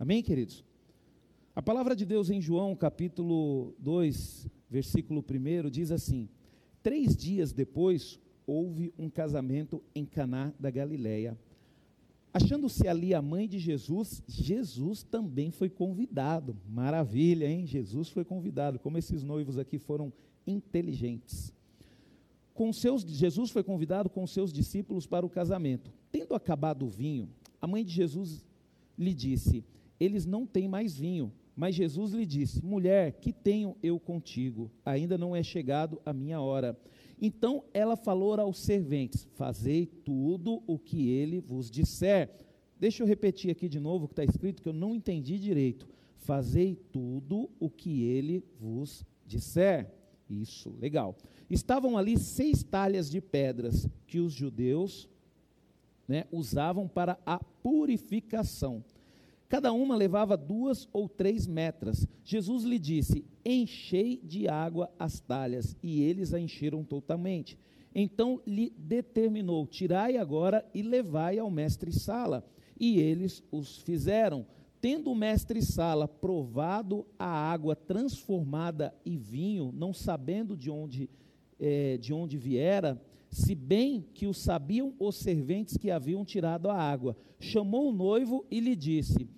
Amém, queridos? A palavra de Deus em João, capítulo 2, versículo 1, diz assim: Três dias depois, houve um casamento em Caná da Galileia. Achando-se ali a mãe de Jesus, Jesus também foi convidado. Maravilha, hein? Jesus foi convidado. Como esses noivos aqui foram inteligentes. Com seus, Jesus foi convidado com seus discípulos para o casamento. Tendo acabado o vinho, a mãe de Jesus lhe disse: Eles não têm mais vinho. Mas Jesus lhe disse: Mulher, que tenho eu contigo? Ainda não é chegado a minha hora. Então ela falou aos serventes: Fazei tudo o que ele vos disser. Deixa eu repetir aqui de novo o que está escrito, que eu não entendi direito. Fazei tudo o que ele vos disser. Isso, legal. Estavam ali seis talhas de pedras que os judeus né, usavam para a purificação. Cada uma levava duas ou três metras. Jesus lhe disse: Enchei de água as talhas. E eles a encheram totalmente. Então lhe determinou: Tirai agora e levai ao mestre-sala. E eles os fizeram. Tendo o mestre-sala provado a água transformada em vinho, não sabendo de onde, é, de onde viera, se bem que o sabiam os serventes que haviam tirado a água, chamou o noivo e lhe disse: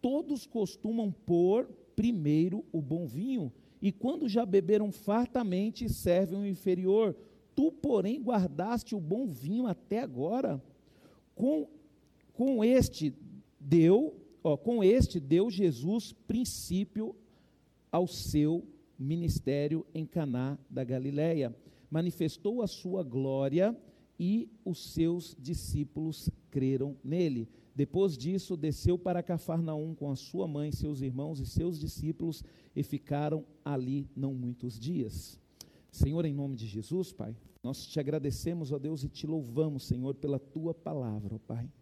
todos costumam pôr primeiro o bom vinho, e quando já beberam fartamente, servem o inferior. Tu, porém, guardaste o bom vinho até agora. Com, com este deu, ó, com este deu Jesus princípio ao seu ministério em Caná da Galileia. Manifestou a sua glória e os seus discípulos creram nele. Depois disso, desceu para Cafarnaum com a sua mãe, seus irmãos e seus discípulos e ficaram ali não muitos dias. Senhor, em nome de Jesus, Pai, nós te agradecemos, ó Deus, e te louvamos, Senhor, pela tua palavra, ó Pai.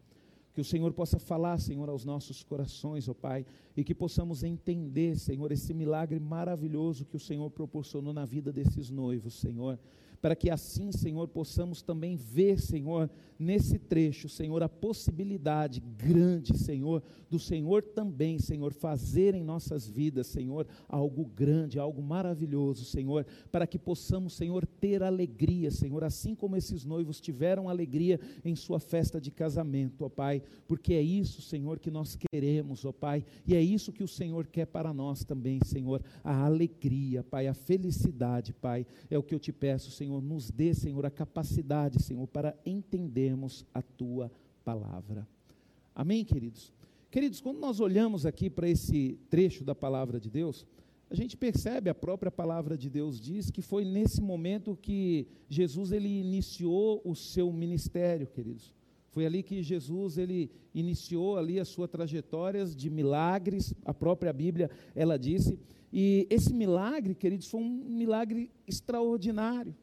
Que o Senhor possa falar, Senhor, aos nossos corações, ó Pai, e que possamos entender, Senhor, esse milagre maravilhoso que o Senhor proporcionou na vida desses noivos, Senhor para que assim, Senhor, possamos também ver, Senhor, nesse trecho, Senhor, a possibilidade grande, Senhor, do Senhor também, Senhor, fazer em nossas vidas, Senhor, algo grande, algo maravilhoso, Senhor, para que possamos, Senhor, ter alegria, Senhor, assim como esses noivos tiveram alegria em sua festa de casamento, ó Pai, porque é isso, Senhor, que nós queremos, ó Pai, e é isso que o Senhor quer para nós também, Senhor, a alegria, Pai, a felicidade, Pai, é o que eu te peço, Senhor Senhor, nos dê, Senhor, a capacidade, Senhor, para entendermos a tua palavra. Amém, queridos? Queridos, quando nós olhamos aqui para esse trecho da palavra de Deus, a gente percebe, a própria palavra de Deus diz que foi nesse momento que Jesus ele iniciou o seu ministério, queridos. Foi ali que Jesus ele iniciou ali as suas trajetórias de milagres. A própria Bíblia ela disse, e esse milagre, queridos, foi um milagre extraordinário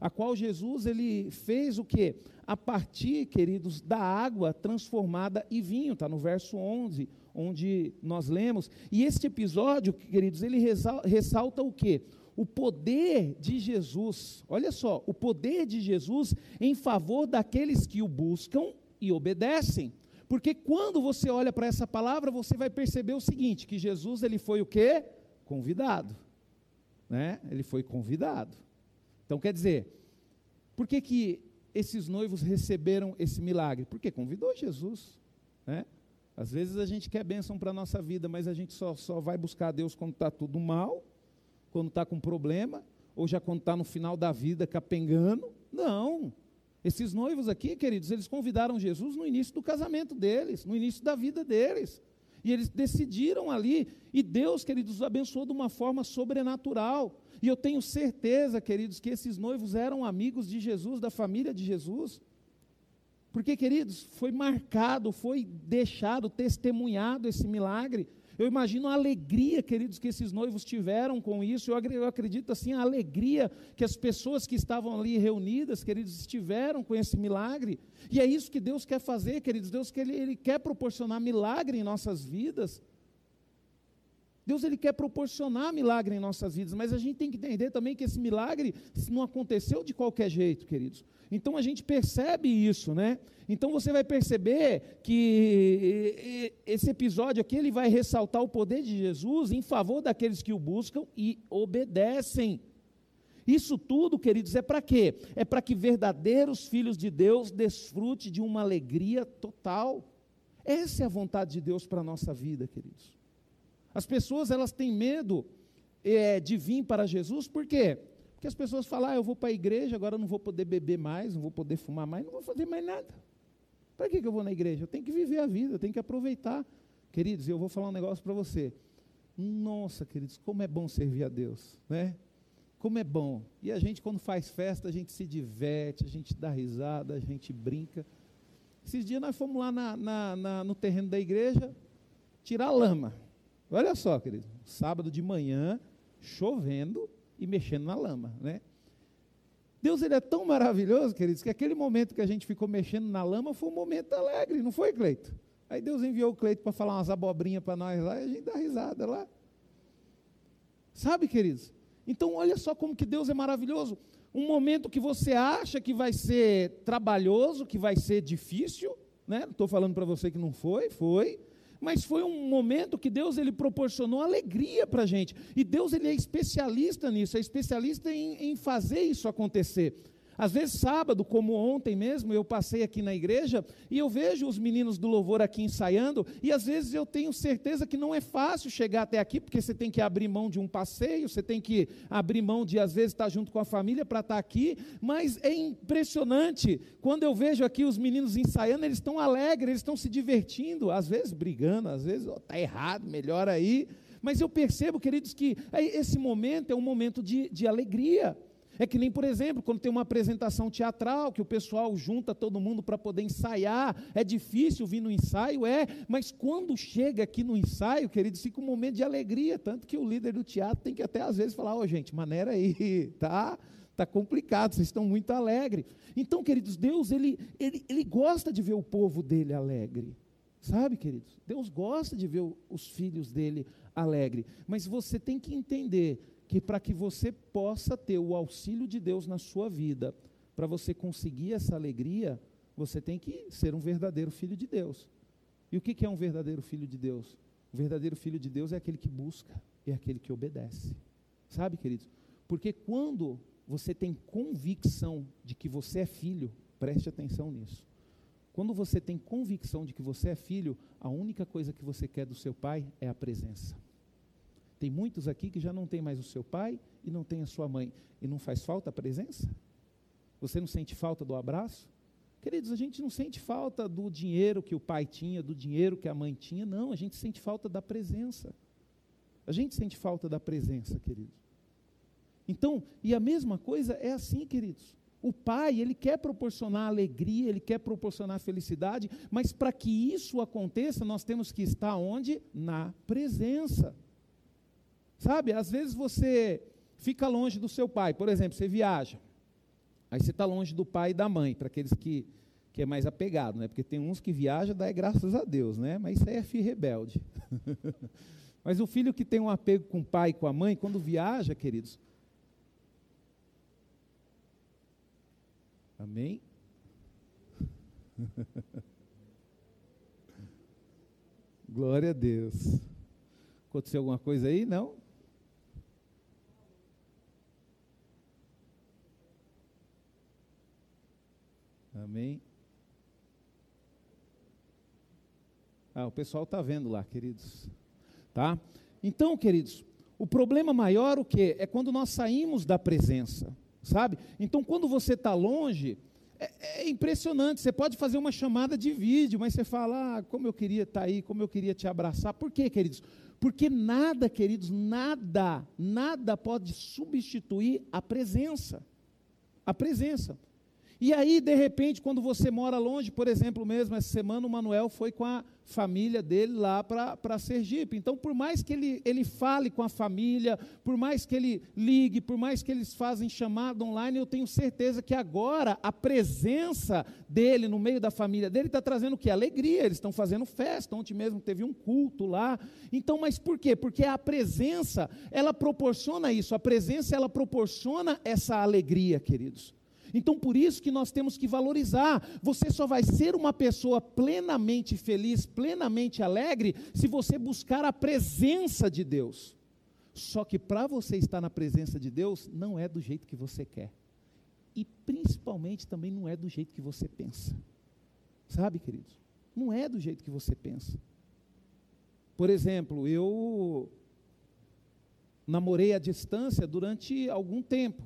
a qual Jesus ele fez o que? A partir, queridos, da água transformada em vinho, está no verso 11, onde nós lemos. E este episódio, queridos, ele ressalta o que? O poder de Jesus, olha só, o poder de Jesus em favor daqueles que o buscam e obedecem. Porque quando você olha para essa palavra, você vai perceber o seguinte, que Jesus ele foi o quê? Convidado. Né? Ele foi convidado. Então, quer dizer, por que, que esses noivos receberam esse milagre? Porque convidou Jesus. Né? Às vezes a gente quer bênção para a nossa vida, mas a gente só, só vai buscar Deus quando está tudo mal, quando está com problema, ou já quando está no final da vida capengando. Não. Esses noivos aqui, queridos, eles convidaram Jesus no início do casamento deles, no início da vida deles. E eles decidiram ali, e Deus, queridos, os abençoou de uma forma sobrenatural. E eu tenho certeza, queridos, que esses noivos eram amigos de Jesus, da família de Jesus. Porque, queridos, foi marcado, foi deixado, testemunhado esse milagre. Eu imagino a alegria, queridos, que esses noivos tiveram com isso. Eu acredito assim, a alegria que as pessoas que estavam ali reunidas, queridos, tiveram com esse milagre. E é isso que Deus quer fazer, queridos. Deus quer, ele, quer proporcionar milagre em nossas vidas. Deus ele quer proporcionar milagre em nossas vidas, mas a gente tem que entender também que esse milagre não aconteceu de qualquer jeito, queridos. Então a gente percebe isso, né? Então você vai perceber que esse episódio aqui ele vai ressaltar o poder de Jesus em favor daqueles que o buscam e obedecem. Isso tudo, queridos, é para quê? É para que verdadeiros filhos de Deus desfrute de uma alegria total. Essa é a vontade de Deus para a nossa vida, queridos. As pessoas elas têm medo é, de vir para Jesus, por quê? Porque as pessoas falam, ah, eu vou para a igreja, agora não vou poder beber mais, não vou poder fumar mais, não vou fazer mais nada. Para que, que eu vou na igreja? Eu tenho que viver a vida, eu tenho que aproveitar. Queridos, eu vou falar um negócio para você. Nossa, queridos, como é bom servir a Deus, né? Como é bom. E a gente, quando faz festa, a gente se diverte, a gente dá risada, a gente brinca. Esses dias nós fomos lá na, na, na, no terreno da igreja tirar lama. Olha só, querido. Sábado de manhã, chovendo e mexendo na lama, né? Deus ele é tão maravilhoso, queridos, que aquele momento que a gente ficou mexendo na lama foi um momento alegre, não foi, Cleito? Aí Deus enviou o Cleito para falar umas abobrinhas para nós lá e a gente dá risada lá. Sabe, queridos? Então, olha só como que Deus é maravilhoso. Um momento que você acha que vai ser trabalhoso, que vai ser difícil, né? Não estou falando para você que não foi, foi mas foi um momento que Deus ele proporcionou alegria para a gente. E Deus ele é especialista nisso, é especialista em, em fazer isso acontecer. Às vezes, sábado, como ontem mesmo, eu passei aqui na igreja e eu vejo os meninos do louvor aqui ensaiando, e às vezes eu tenho certeza que não é fácil chegar até aqui, porque você tem que abrir mão de um passeio, você tem que abrir mão de, às vezes, estar junto com a família para estar aqui, mas é impressionante, quando eu vejo aqui os meninos ensaiando, eles estão alegres, eles estão se divertindo, às vezes brigando, às vezes está errado, melhor aí. Mas eu percebo, queridos, que esse momento é um momento de, de alegria. É que nem, por exemplo, quando tem uma apresentação teatral, que o pessoal junta todo mundo para poder ensaiar, é difícil vir no ensaio, é, mas quando chega aqui no ensaio, queridos, fica um momento de alegria, tanto que o líder do teatro tem que até às vezes falar, ó oh, gente, maneira aí, tá? Está complicado, vocês estão muito alegres. Então, queridos, Deus, ele, ele, ele gosta de ver o povo dele alegre. Sabe, queridos? Deus gosta de ver os filhos dele alegre. Mas você tem que entender que para que você possa ter o auxílio de Deus na sua vida, para você conseguir essa alegria, você tem que ser um verdadeiro filho de Deus. E o que é um verdadeiro filho de Deus? O verdadeiro filho de Deus é aquele que busca, é aquele que obedece. Sabe, queridos? Porque quando você tem convicção de que você é filho, preste atenção nisso. Quando você tem convicção de que você é filho, a única coisa que você quer do seu pai é a presença. Tem muitos aqui que já não tem mais o seu pai e não tem a sua mãe. E não faz falta a presença? Você não sente falta do abraço? Queridos, a gente não sente falta do dinheiro que o pai tinha, do dinheiro que a mãe tinha, não, a gente sente falta da presença. A gente sente falta da presença, queridos. Então, e a mesma coisa é assim, queridos. O pai, ele quer proporcionar alegria, ele quer proporcionar felicidade, mas para que isso aconteça, nós temos que estar onde? Na presença. Sabe, às vezes você fica longe do seu pai, por exemplo, você viaja, aí você está longe do pai e da mãe, para aqueles que, que é mais apegado, né? Porque tem uns que viajam, dá graças a Deus, né? Mas isso aí é filho rebelde. Mas o filho que tem um apego com o pai e com a mãe, quando viaja, queridos. Amém? Glória a Deus. Aconteceu alguma coisa aí? Não? Amém? Ah, o pessoal está vendo lá, queridos. Tá? Então, queridos, o problema maior o que é quando nós saímos da presença, sabe? Então, quando você está longe, é, é, impressionante. Você pode fazer uma chamada de vídeo, mas você fala, ah, como eu queria estar tá aí, como eu queria te abraçar. Por quê, queridos? Porque nada, queridos, nada, nada pode substituir a presença. A presença. E aí, de repente, quando você mora longe, por exemplo, mesmo essa semana, o Manuel foi com a família dele lá para Sergipe. Então, por mais que ele, ele fale com a família, por mais que ele ligue, por mais que eles fazem chamada online, eu tenho certeza que agora a presença dele no meio da família dele está trazendo o que? Alegria, eles estão fazendo festa. Ontem mesmo teve um culto lá. Então, mas por quê? Porque a presença, ela proporciona isso. A presença, ela proporciona essa alegria, queridos. Então, por isso que nós temos que valorizar. Você só vai ser uma pessoa plenamente feliz, plenamente alegre, se você buscar a presença de Deus. Só que para você estar na presença de Deus, não é do jeito que você quer. E principalmente também não é do jeito que você pensa. Sabe, queridos? Não é do jeito que você pensa. Por exemplo, eu namorei à distância durante algum tempo,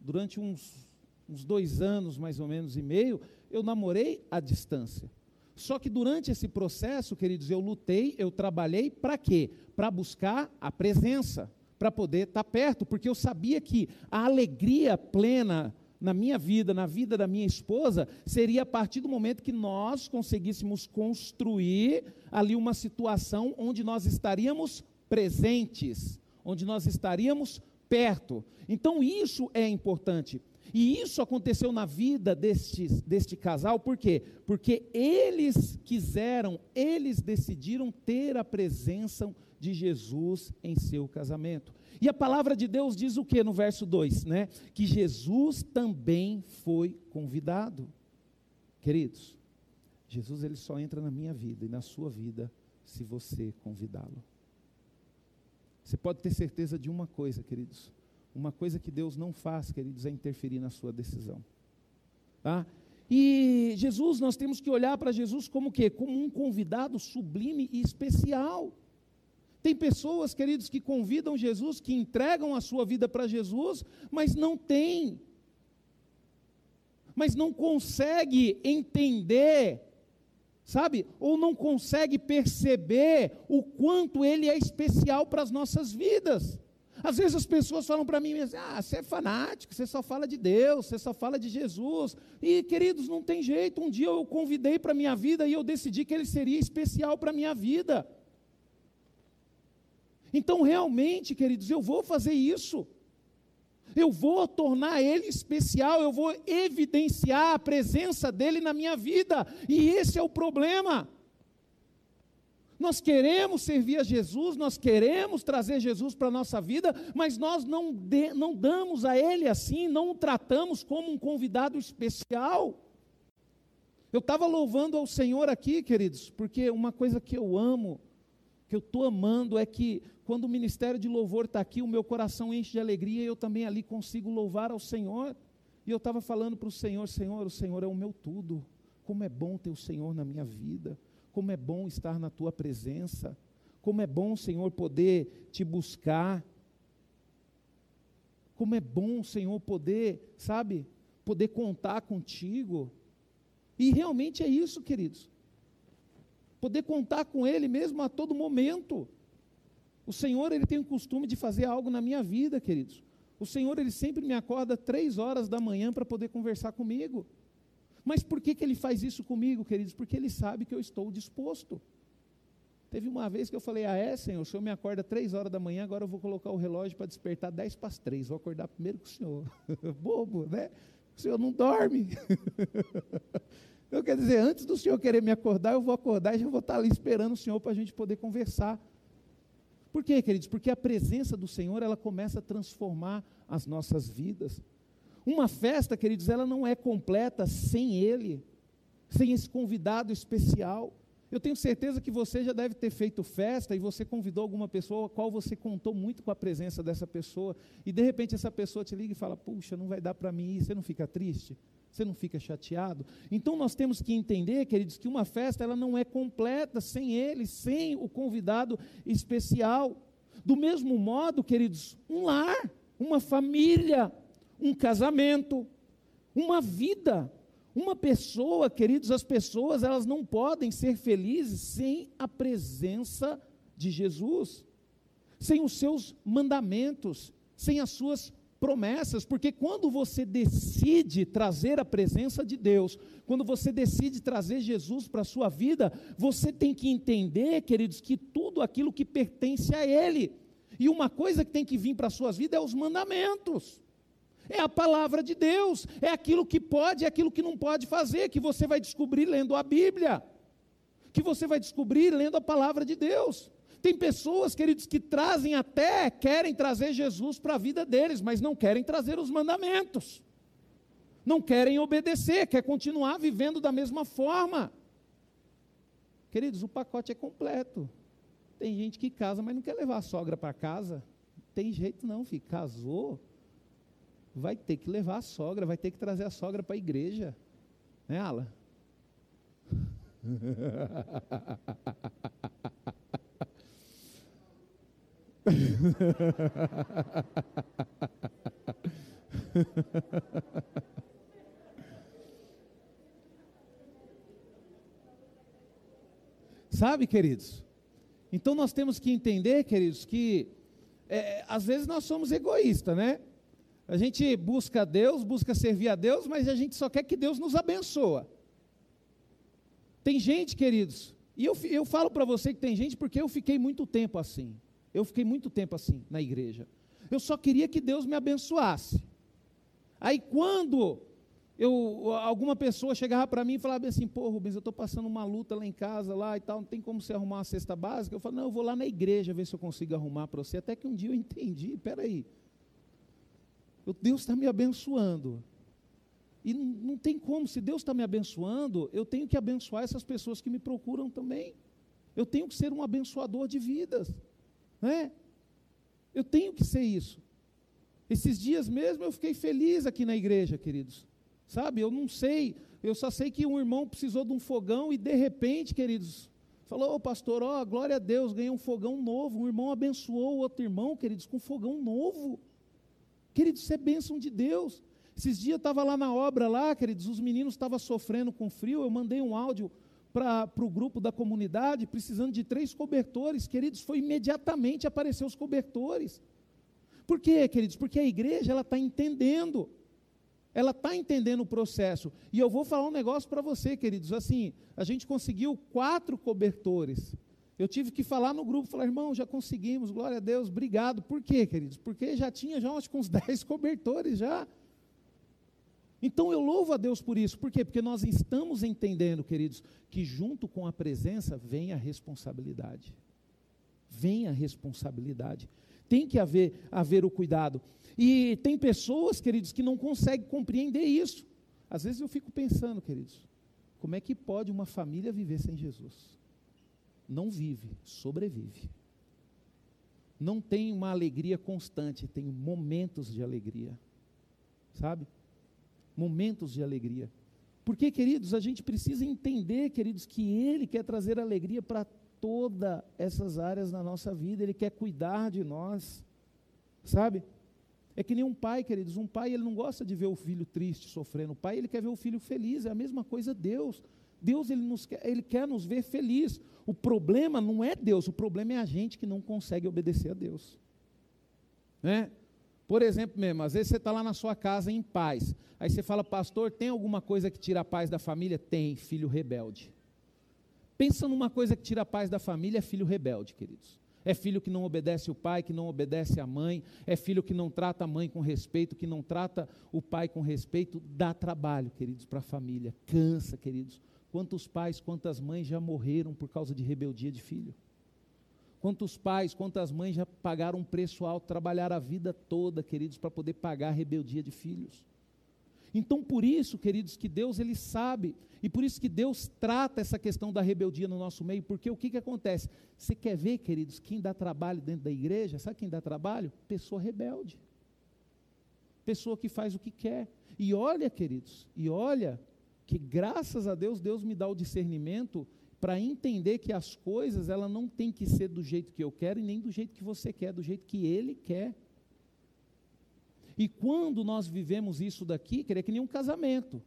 durante uns uns dois anos mais ou menos e meio, eu namorei à distância. Só que durante esse processo, queridos, eu lutei, eu trabalhei para quê? Para buscar a presença, para poder estar tá perto, porque eu sabia que a alegria plena na minha vida, na vida da minha esposa, seria a partir do momento que nós conseguíssemos construir ali uma situação onde nós estaríamos presentes, onde nós estaríamos perto. Então isso é importante. E isso aconteceu na vida deste, deste casal, por quê? Porque eles quiseram, eles decidiram ter a presença de Jesus em seu casamento. E a palavra de Deus diz o que no verso 2, né? Que Jesus também foi convidado. Queridos, Jesus ele só entra na minha vida e na sua vida se você convidá-lo. Você pode ter certeza de uma coisa, queridos uma coisa que Deus não faz, queridos, é interferir na sua decisão. Tá? E Jesus, nós temos que olhar para Jesus como que? Como um convidado sublime e especial. Tem pessoas, queridos, que convidam Jesus, que entregam a sua vida para Jesus, mas não tem, mas não consegue entender, sabe? Ou não consegue perceber o quanto Ele é especial para as nossas vidas. Às vezes as pessoas falam para mim, ah, você é fanático, você só fala de Deus, você só fala de Jesus. E, queridos, não tem jeito. Um dia eu convidei para minha vida e eu decidi que ele seria especial para minha vida. Então, realmente, queridos, eu vou fazer isso. Eu vou tornar ele especial, eu vou evidenciar a presença dele na minha vida. E esse é o problema. Nós queremos servir a Jesus, nós queremos trazer Jesus para a nossa vida, mas nós não, de, não damos a Ele assim, não o tratamos como um convidado especial. Eu estava louvando ao Senhor aqui, queridos, porque uma coisa que eu amo, que eu estou amando, é que quando o ministério de louvor está aqui, o meu coração enche de alegria e eu também ali consigo louvar ao Senhor. E eu estava falando para o Senhor: Senhor, o Senhor é o meu tudo. Como é bom ter o Senhor na minha vida. Como é bom estar na tua presença. Como é bom, Senhor, poder te buscar. Como é bom, Senhor, poder, sabe, poder contar contigo. E realmente é isso, queridos. Poder contar com Ele mesmo a todo momento. O Senhor, Ele tem o costume de fazer algo na minha vida, queridos. O Senhor, Ele sempre me acorda três horas da manhã para poder conversar comigo. Mas por que, que ele faz isso comigo, queridos? Porque ele sabe que eu estou disposto. Teve uma vez que eu falei, ah é, Senhor, o Senhor me acorda três horas da manhã, agora eu vou colocar o relógio para despertar dez para as três, vou acordar primeiro com o Senhor. Bobo, né? O Senhor não dorme. eu quero dizer, antes do Senhor querer me acordar, eu vou acordar e já vou estar ali esperando o Senhor para a gente poder conversar. Por quê, queridos? Porque a presença do Senhor, ela começa a transformar as nossas vidas. Uma festa, queridos, ela não é completa sem ele, sem esse convidado especial. Eu tenho certeza que você já deve ter feito festa e você convidou alguma pessoa a qual você contou muito com a presença dessa pessoa, e de repente essa pessoa te liga e fala: Puxa, não vai dar para mim ir, você não fica triste? Você não fica chateado? Então nós temos que entender, queridos, que uma festa ela não é completa sem ele, sem o convidado especial. Do mesmo modo, queridos, um lar, uma família, um casamento, uma vida. Uma pessoa, queridos, as pessoas, elas não podem ser felizes sem a presença de Jesus, sem os seus mandamentos, sem as suas promessas, porque quando você decide trazer a presença de Deus, quando você decide trazer Jesus para a sua vida, você tem que entender, queridos, que tudo aquilo que pertence a Ele. E uma coisa que tem que vir para as suas vidas é os mandamentos. É a palavra de Deus, é aquilo que pode, é aquilo que não pode fazer, que você vai descobrir lendo a Bíblia, que você vai descobrir lendo a palavra de Deus. Tem pessoas, queridos, que trazem até, querem trazer Jesus para a vida deles, mas não querem trazer os mandamentos. Não querem obedecer, quer continuar vivendo da mesma forma. Queridos, o pacote é completo. Tem gente que casa, mas não quer levar a sogra para casa. Tem jeito não, filho. Casou, vai ter que levar a sogra, vai ter que trazer a sogra para a igreja. Né, Ala? Sabe, queridos? Então nós temos que entender, queridos, que é, às vezes nós somos egoístas, né? A gente busca Deus, busca servir a Deus, mas a gente só quer que Deus nos abençoe. Tem gente, queridos, e eu, eu falo para você que tem gente porque eu fiquei muito tempo assim. Eu fiquei muito tempo assim na igreja. Eu só queria que Deus me abençoasse. Aí quando eu, alguma pessoa chegava para mim e falava assim, pô Rubens, eu estou passando uma luta lá em casa lá e tal, não tem como você arrumar uma cesta básica? Eu falo, não, eu vou lá na igreja ver se eu consigo arrumar para você. Até que um dia eu entendi, peraí, Deus está me abençoando. E não, tem como, se Deus está me abençoando, eu tenho que abençoar essas pessoas que me procuram também. Eu tenho que ser um abençoador de vidas. Né? Eu tenho que ser isso. Esses dias mesmo eu fiquei feliz aqui na igreja, queridos. Sabe, eu não sei, eu só sei que um irmão precisou de um fogão e de repente, queridos, falou, ô oh, pastor, ó, oh, glória a Deus, ganhei um fogão novo. Um irmão abençoou o outro irmão, queridos, com fogão novo. Queridos, isso é bênção de Deus. Esses dias eu estava lá na obra, lá, queridos, os meninos estavam sofrendo com frio, eu mandei um áudio para o grupo da comunidade, precisando de três cobertores, queridos, foi imediatamente aparecer os cobertores. Por quê, queridos? Porque a igreja ela está entendendo, ela está entendendo o processo. E eu vou falar um negócio para você, queridos. Assim, a gente conseguiu quatro cobertores. Eu tive que falar no grupo, falar, irmão, já conseguimos, glória a Deus, obrigado. Por quê, queridos? Porque já tinha já acho que uns dez cobertores já. Então eu louvo a Deus por isso. Por quê? Porque nós estamos entendendo, queridos, que junto com a presença vem a responsabilidade. Vem a responsabilidade. Tem que haver, haver o cuidado. E tem pessoas, queridos, que não conseguem compreender isso. Às vezes eu fico pensando, queridos, como é que pode uma família viver sem Jesus? Não vive, sobrevive. Não tem uma alegria constante, tem momentos de alegria. Sabe? momentos de alegria. Porque, queridos, a gente precisa entender, queridos, que Ele quer trazer alegria para todas essas áreas da nossa vida, Ele quer cuidar de nós, sabe? É que nem um pai, queridos, um pai ele não gosta de ver o filho triste, sofrendo, o pai ele quer ver o filho feliz, é a mesma coisa Deus. Deus ele, nos quer, ele quer nos ver feliz. O problema não é Deus, o problema é a gente que não consegue obedecer a Deus. Né? Por exemplo mesmo, às vezes você está lá na sua casa em paz. Aí você fala, pastor, tem alguma coisa que tira a paz da família? Tem, filho rebelde. Pensa numa coisa que tira a paz da família, é filho rebelde, queridos. É filho que não obedece o pai, que não obedece a mãe, é filho que não trata a mãe com respeito, que não trata o pai com respeito, dá trabalho, queridos, para a família, cansa, queridos. Quantos pais, quantas mães já morreram por causa de rebeldia de filho? Quantos pais, quantas mães já pagaram um preço alto, trabalharam a vida toda, queridos, para poder pagar a rebeldia de filhos. Então, por isso, queridos, que Deus ele sabe, e por isso que Deus trata essa questão da rebeldia no nosso meio, porque o que, que acontece? Você quer ver, queridos, quem dá trabalho dentro da igreja? Sabe quem dá trabalho? Pessoa rebelde. Pessoa que faz o que quer. E olha, queridos, e olha que graças a Deus, Deus me dá o discernimento para entender que as coisas ela não tem que ser do jeito que eu quero e nem do jeito que você quer, do jeito que ele quer. E quando nós vivemos isso daqui, querer que nem um casamento.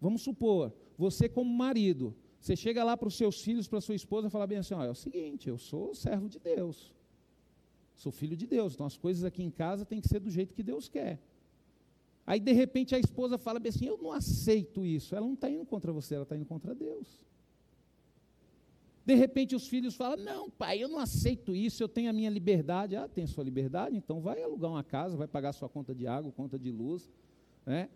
Vamos supor, você como marido, você chega lá para os seus filhos, para sua esposa, e fala bem assim: ó, é o seguinte, eu sou servo de Deus, sou filho de Deus, então as coisas aqui em casa têm que ser do jeito que Deus quer. Aí, de repente, a esposa fala assim: Eu não aceito isso. Ela não está indo contra você, ela está indo contra Deus. De repente, os filhos falam: Não, pai, eu não aceito isso, eu tenho a minha liberdade. Ah, tem sua liberdade? Então vai alugar uma casa, vai pagar sua conta de água, conta de luz. Né?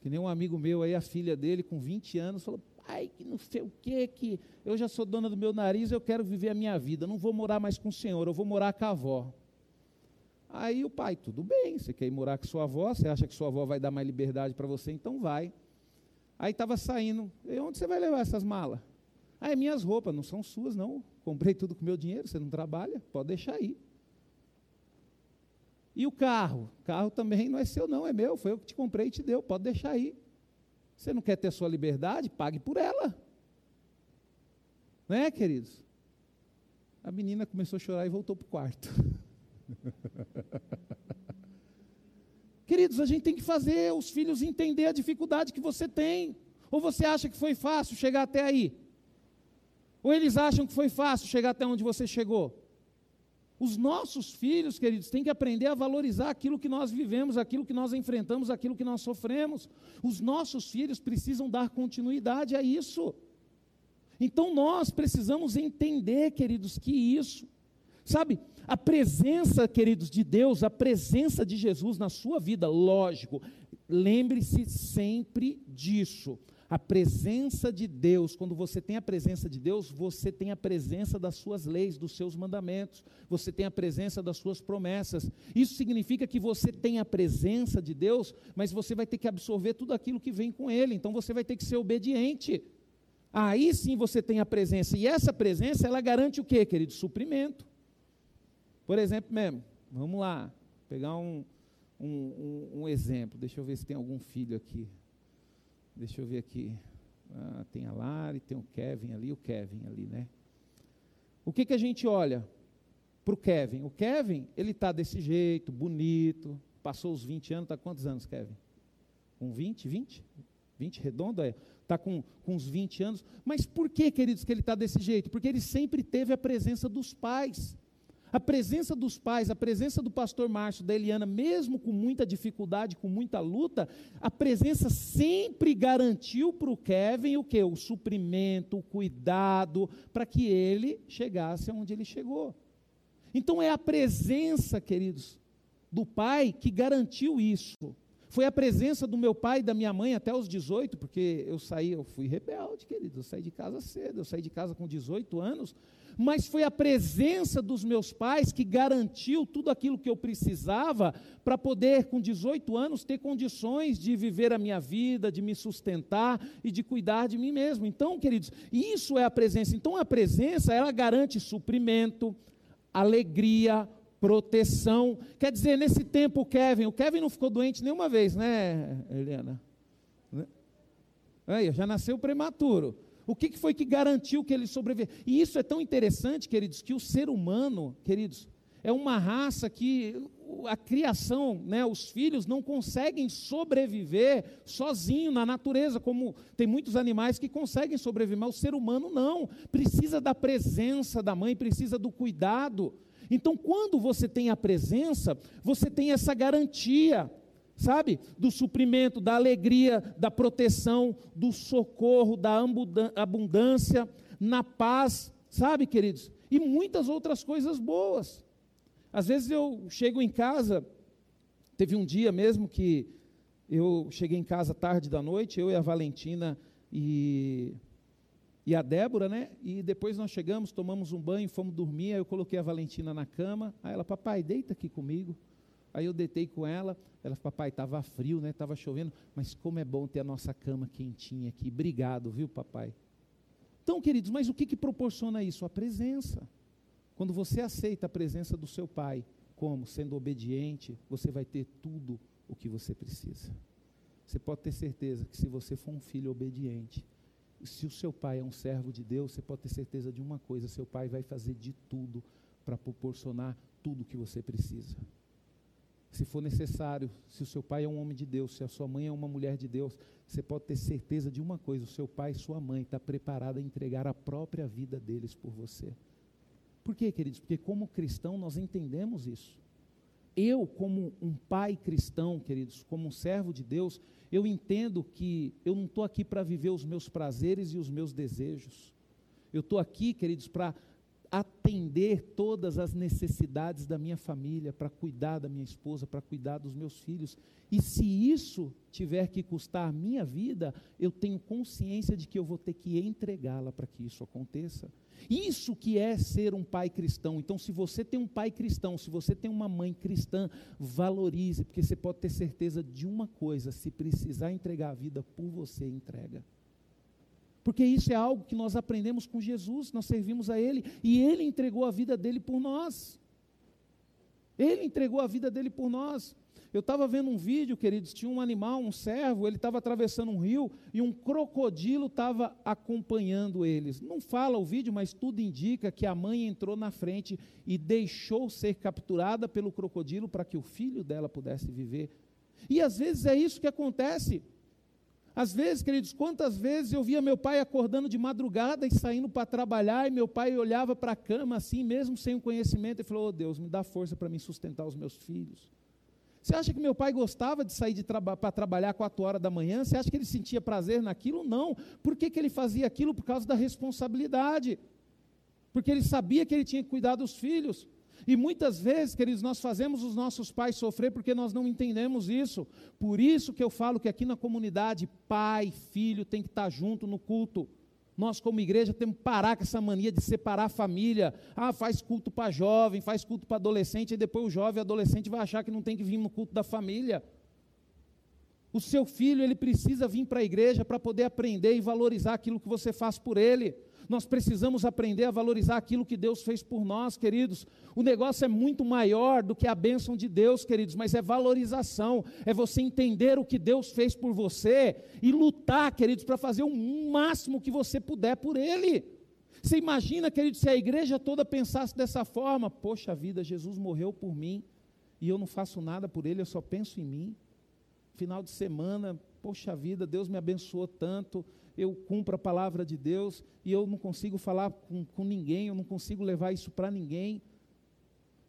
Que nem um amigo meu aí, a filha dele, com 20 anos, falou: Pai, que não sei o que, que eu já sou dona do meu nariz, eu quero viver a minha vida, não vou morar mais com o senhor, eu vou morar com a avó. Aí o pai, tudo bem, você quer ir morar com sua avó, você acha que sua avó vai dar mais liberdade para você, então vai. Aí estava saindo, e onde você vai levar essas malas? Ah, é minhas roupas, não são suas não, comprei tudo com meu dinheiro, você não trabalha, pode deixar aí. E o carro? O carro também não é seu não, é meu, foi eu que te comprei e te deu, pode deixar aí. Você não quer ter sua liberdade? Pague por ela. Não é, queridos? A menina começou a chorar e voltou para o quarto. Queridos, a gente tem que fazer os filhos entender a dificuldade que você tem. Ou você acha que foi fácil chegar até aí? Ou eles acham que foi fácil chegar até onde você chegou? Os nossos filhos, queridos, têm que aprender a valorizar aquilo que nós vivemos, aquilo que nós enfrentamos, aquilo que nós sofremos. Os nossos filhos precisam dar continuidade a isso. Então nós precisamos entender, queridos, que isso, sabe, a presença, queridos, de Deus, a presença de Jesus na sua vida, lógico, lembre-se sempre disso. A presença de Deus, quando você tem a presença de Deus, você tem a presença das suas leis, dos seus mandamentos, você tem a presença das suas promessas. Isso significa que você tem a presença de Deus, mas você vai ter que absorver tudo aquilo que vem com Ele, então você vai ter que ser obediente. Aí sim você tem a presença, e essa presença, ela garante o que, querido? Suprimento. Por exemplo, mesmo, vamos lá, pegar um, um, um, um, exemplo. Deixa eu ver se tem algum filho aqui. Deixa eu ver aqui. Ah, tem a Lari, tem o Kevin ali, o Kevin ali, né? O que, que a gente olha para o Kevin? O Kevin, ele está desse jeito, bonito, passou os 20 anos, está quantos anos, Kevin? Com 20, 20? 20 redondo, é? Está com, com uns 20 anos. Mas por que, queridos, que ele está desse jeito? Porque ele sempre teve a presença dos pais. A presença dos pais, a presença do pastor Márcio, da Eliana, mesmo com muita dificuldade, com muita luta, a presença sempre garantiu para o Kevin o que? O suprimento, o cuidado, para que ele chegasse aonde ele chegou. Então é a presença, queridos, do pai que garantiu isso. Foi a presença do meu pai e da minha mãe até os 18, porque eu saí, eu fui rebelde, querido, eu saí de casa cedo, eu saí de casa com 18 anos, mas foi a presença dos meus pais que garantiu tudo aquilo que eu precisava para poder, com 18 anos, ter condições de viver a minha vida, de me sustentar e de cuidar de mim mesmo. Então, queridos, isso é a presença. Então, a presença, ela garante suprimento, alegria, proteção. Quer dizer, nesse tempo, o Kevin, o Kevin não ficou doente nenhuma vez, né, Helena? Aí, já nasceu prematuro. O que, foi que garantiu que ele sobreviveu? E isso é tão interessante, queridos, que o ser humano, queridos, é uma raça que a criação, né, os filhos não conseguem sobreviver sozinho na natureza, como tem muitos animais que conseguem sobreviver, mas o ser humano não, precisa da presença da mãe, precisa do cuidado. Então, quando você tem a presença, você tem essa garantia sabe? Do suprimento, da alegria, da proteção, do socorro, da abundância, na paz, sabe, queridos? E muitas outras coisas boas. Às vezes eu chego em casa, teve um dia mesmo que eu cheguei em casa tarde da noite, eu e a Valentina e, e a Débora, né? E depois nós chegamos, tomamos um banho, fomos dormir, aí eu coloquei a Valentina na cama, aí ela, papai, deita aqui comigo. Aí eu deitei com ela, ela papai, estava frio, né? Estava chovendo, mas como é bom ter a nossa cama quentinha aqui. Obrigado, viu, papai? Então, queridos, mas o que, que proporciona isso? A presença. Quando você aceita a presença do seu pai, como? Sendo obediente, você vai ter tudo o que você precisa. Você pode ter certeza que se você for um filho obediente, se o seu pai é um servo de Deus, você pode ter certeza de uma coisa: seu pai vai fazer de tudo para proporcionar tudo o que você precisa se for necessário, se o seu pai é um homem de Deus, se a sua mãe é uma mulher de Deus, você pode ter certeza de uma coisa: o seu pai e sua mãe estão tá preparados a entregar a própria vida deles por você. Por quê, queridos? Porque como cristão nós entendemos isso. Eu, como um pai cristão, queridos, como um servo de Deus, eu entendo que eu não estou aqui para viver os meus prazeres e os meus desejos. Eu estou aqui, queridos, para atender todas as necessidades da minha família, para cuidar da minha esposa, para cuidar dos meus filhos. E se isso tiver que custar a minha vida, eu tenho consciência de que eu vou ter que entregá-la para que isso aconteça. Isso que é ser um pai cristão. Então, se você tem um pai cristão, se você tem uma mãe cristã, valorize, porque você pode ter certeza de uma coisa: se precisar entregar a vida por você, entrega. Porque isso é algo que nós aprendemos com Jesus, nós servimos a Ele e Ele entregou a vida dele por nós. Ele entregou a vida dele por nós. Eu estava vendo um vídeo, queridos, tinha um animal, um servo, ele estava atravessando um rio e um crocodilo estava acompanhando eles. Não fala o vídeo, mas tudo indica que a mãe entrou na frente e deixou ser capturada pelo crocodilo para que o filho dela pudesse viver. E às vezes é isso que acontece. Às vezes, queridos, quantas vezes eu via meu pai acordando de madrugada e saindo para trabalhar, e meu pai olhava para a cama assim, mesmo sem o conhecimento, e falou: Oh Deus, me dá força para me sustentar os meus filhos. Você acha que meu pai gostava de sair traba para trabalhar quatro horas da manhã? Você acha que ele sentia prazer naquilo? Não. Por que, que ele fazia aquilo? Por causa da responsabilidade. Porque ele sabia que ele tinha que cuidar dos filhos. E muitas vezes, queridos, nós fazemos os nossos pais sofrer porque nós não entendemos isso. Por isso que eu falo que aqui na comunidade, pai, filho tem que estar junto no culto. Nós, como igreja, temos que parar com essa mania de separar a família. Ah, faz culto para jovem, faz culto para adolescente, e depois o jovem e adolescente vai achar que não tem que vir no culto da família. O seu filho, ele precisa vir para a igreja para poder aprender e valorizar aquilo que você faz por ele. Nós precisamos aprender a valorizar aquilo que Deus fez por nós, queridos. O negócio é muito maior do que a bênção de Deus, queridos, mas é valorização, é você entender o que Deus fez por você e lutar, queridos, para fazer o máximo que você puder por Ele. Você imagina, queridos, se a igreja toda pensasse dessa forma: poxa vida, Jesus morreu por mim e eu não faço nada por Ele, eu só penso em mim. Final de semana, poxa vida, Deus me abençoou tanto, eu cumpro a palavra de Deus e eu não consigo falar com, com ninguém, eu não consigo levar isso para ninguém.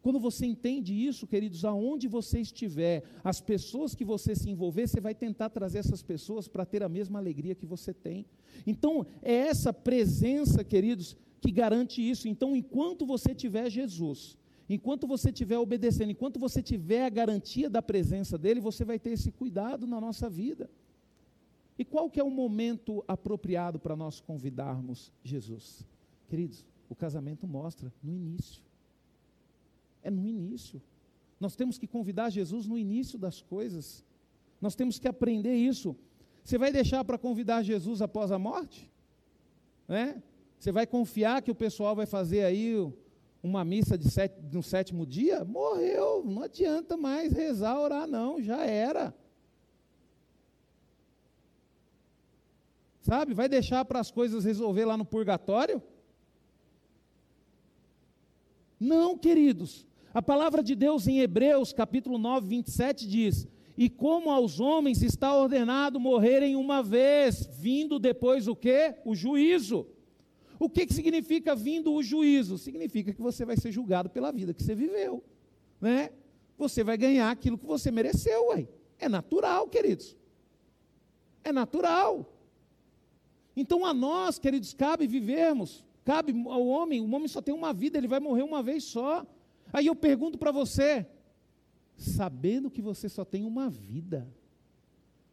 Quando você entende isso, queridos, aonde você estiver, as pessoas que você se envolver, você vai tentar trazer essas pessoas para ter a mesma alegria que você tem. Então, é essa presença, queridos, que garante isso. Então, enquanto você tiver Jesus, enquanto você estiver obedecendo, enquanto você tiver a garantia da presença dele, você vai ter esse cuidado na nossa vida. E qual que é o momento apropriado para nós convidarmos Jesus? Queridos, o casamento mostra no início. É no início. Nós temos que convidar Jesus no início das coisas. Nós temos que aprender isso. Você vai deixar para convidar Jesus após a morte? Né? Você vai confiar que o pessoal vai fazer aí uma missa de sete, no sétimo dia? Morreu, não adianta mais rezar, orar, não, já era. Sabe? Vai deixar para as coisas resolver lá no purgatório? Não, queridos. A palavra de Deus em Hebreus, capítulo 9, 27 diz: E como aos homens está ordenado morrerem uma vez, vindo depois o quê? O juízo. O que, que significa vindo o juízo? Significa que você vai ser julgado pela vida que você viveu, né? Você vai ganhar aquilo que você mereceu, ué. É natural, queridos. É natural. Então a nós, queridos, cabe vivermos, cabe ao homem, o homem só tem uma vida, ele vai morrer uma vez só. Aí eu pergunto para você, sabendo que você só tem uma vida,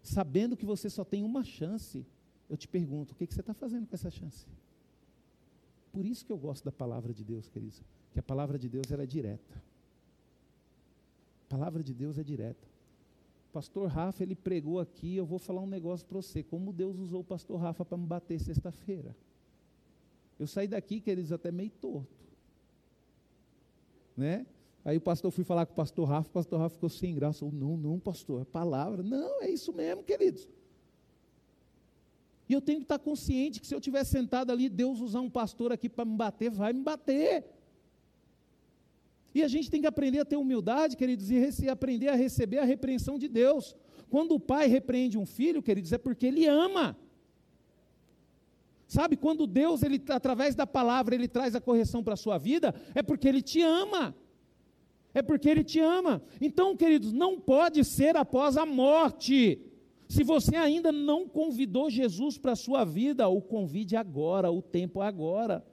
sabendo que você só tem uma chance, eu te pergunto, o que, que você está fazendo com essa chance? Por isso que eu gosto da palavra de Deus, queridos, que a palavra de Deus é direta. A palavra de Deus é direta pastor Rafa, ele pregou aqui, eu vou falar um negócio para você, como Deus usou o pastor Rafa para me bater sexta-feira. Eu saí daqui, queridos, até meio torto. Né? Aí o pastor fui falar com o pastor Rafa, o pastor Rafa ficou sem graça. não, não, pastor, é palavra. Não, é isso mesmo, queridos. E eu tenho que estar consciente que se eu estiver sentado ali, Deus usar um pastor aqui para me bater, vai me bater. E a gente tem que aprender a ter humildade, queridos, e aprender a receber a repreensão de Deus. Quando o pai repreende um filho, queridos, é porque ele ama. Sabe, quando Deus, ele, através da palavra, ele traz a correção para a sua vida, é porque ele te ama. é porque Ele te ama. Então, queridos, não pode ser após a morte. Se você ainda não convidou Jesus para a sua vida, o convide agora, o tempo agora.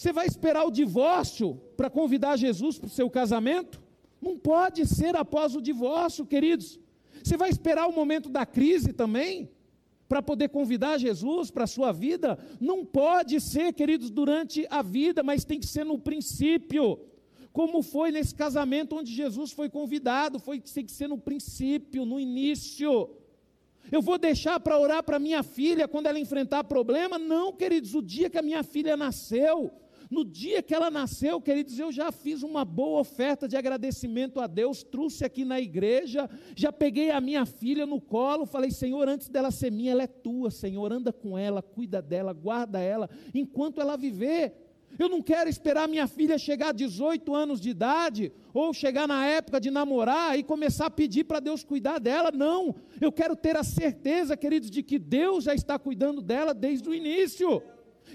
Você vai esperar o divórcio para convidar Jesus para o seu casamento? Não pode ser após o divórcio, queridos. Você vai esperar o momento da crise também? Para poder convidar Jesus para a sua vida? Não pode ser, queridos, durante a vida, mas tem que ser no princípio. Como foi nesse casamento onde Jesus foi convidado, foi tem que ser no princípio, no início. Eu vou deixar para orar para minha filha quando ela enfrentar problema? Não, queridos, o dia que a minha filha nasceu, no dia que ela nasceu, queridos, eu já fiz uma boa oferta de agradecimento a Deus, trouxe aqui na igreja, já peguei a minha filha no colo, falei: Senhor, antes dela ser minha, ela é tua, Senhor, anda com ela, cuida dela, guarda ela, enquanto ela viver. Eu não quero esperar minha filha chegar a 18 anos de idade, ou chegar na época de namorar e começar a pedir para Deus cuidar dela. Não, eu quero ter a certeza, queridos, de que Deus já está cuidando dela desde o início.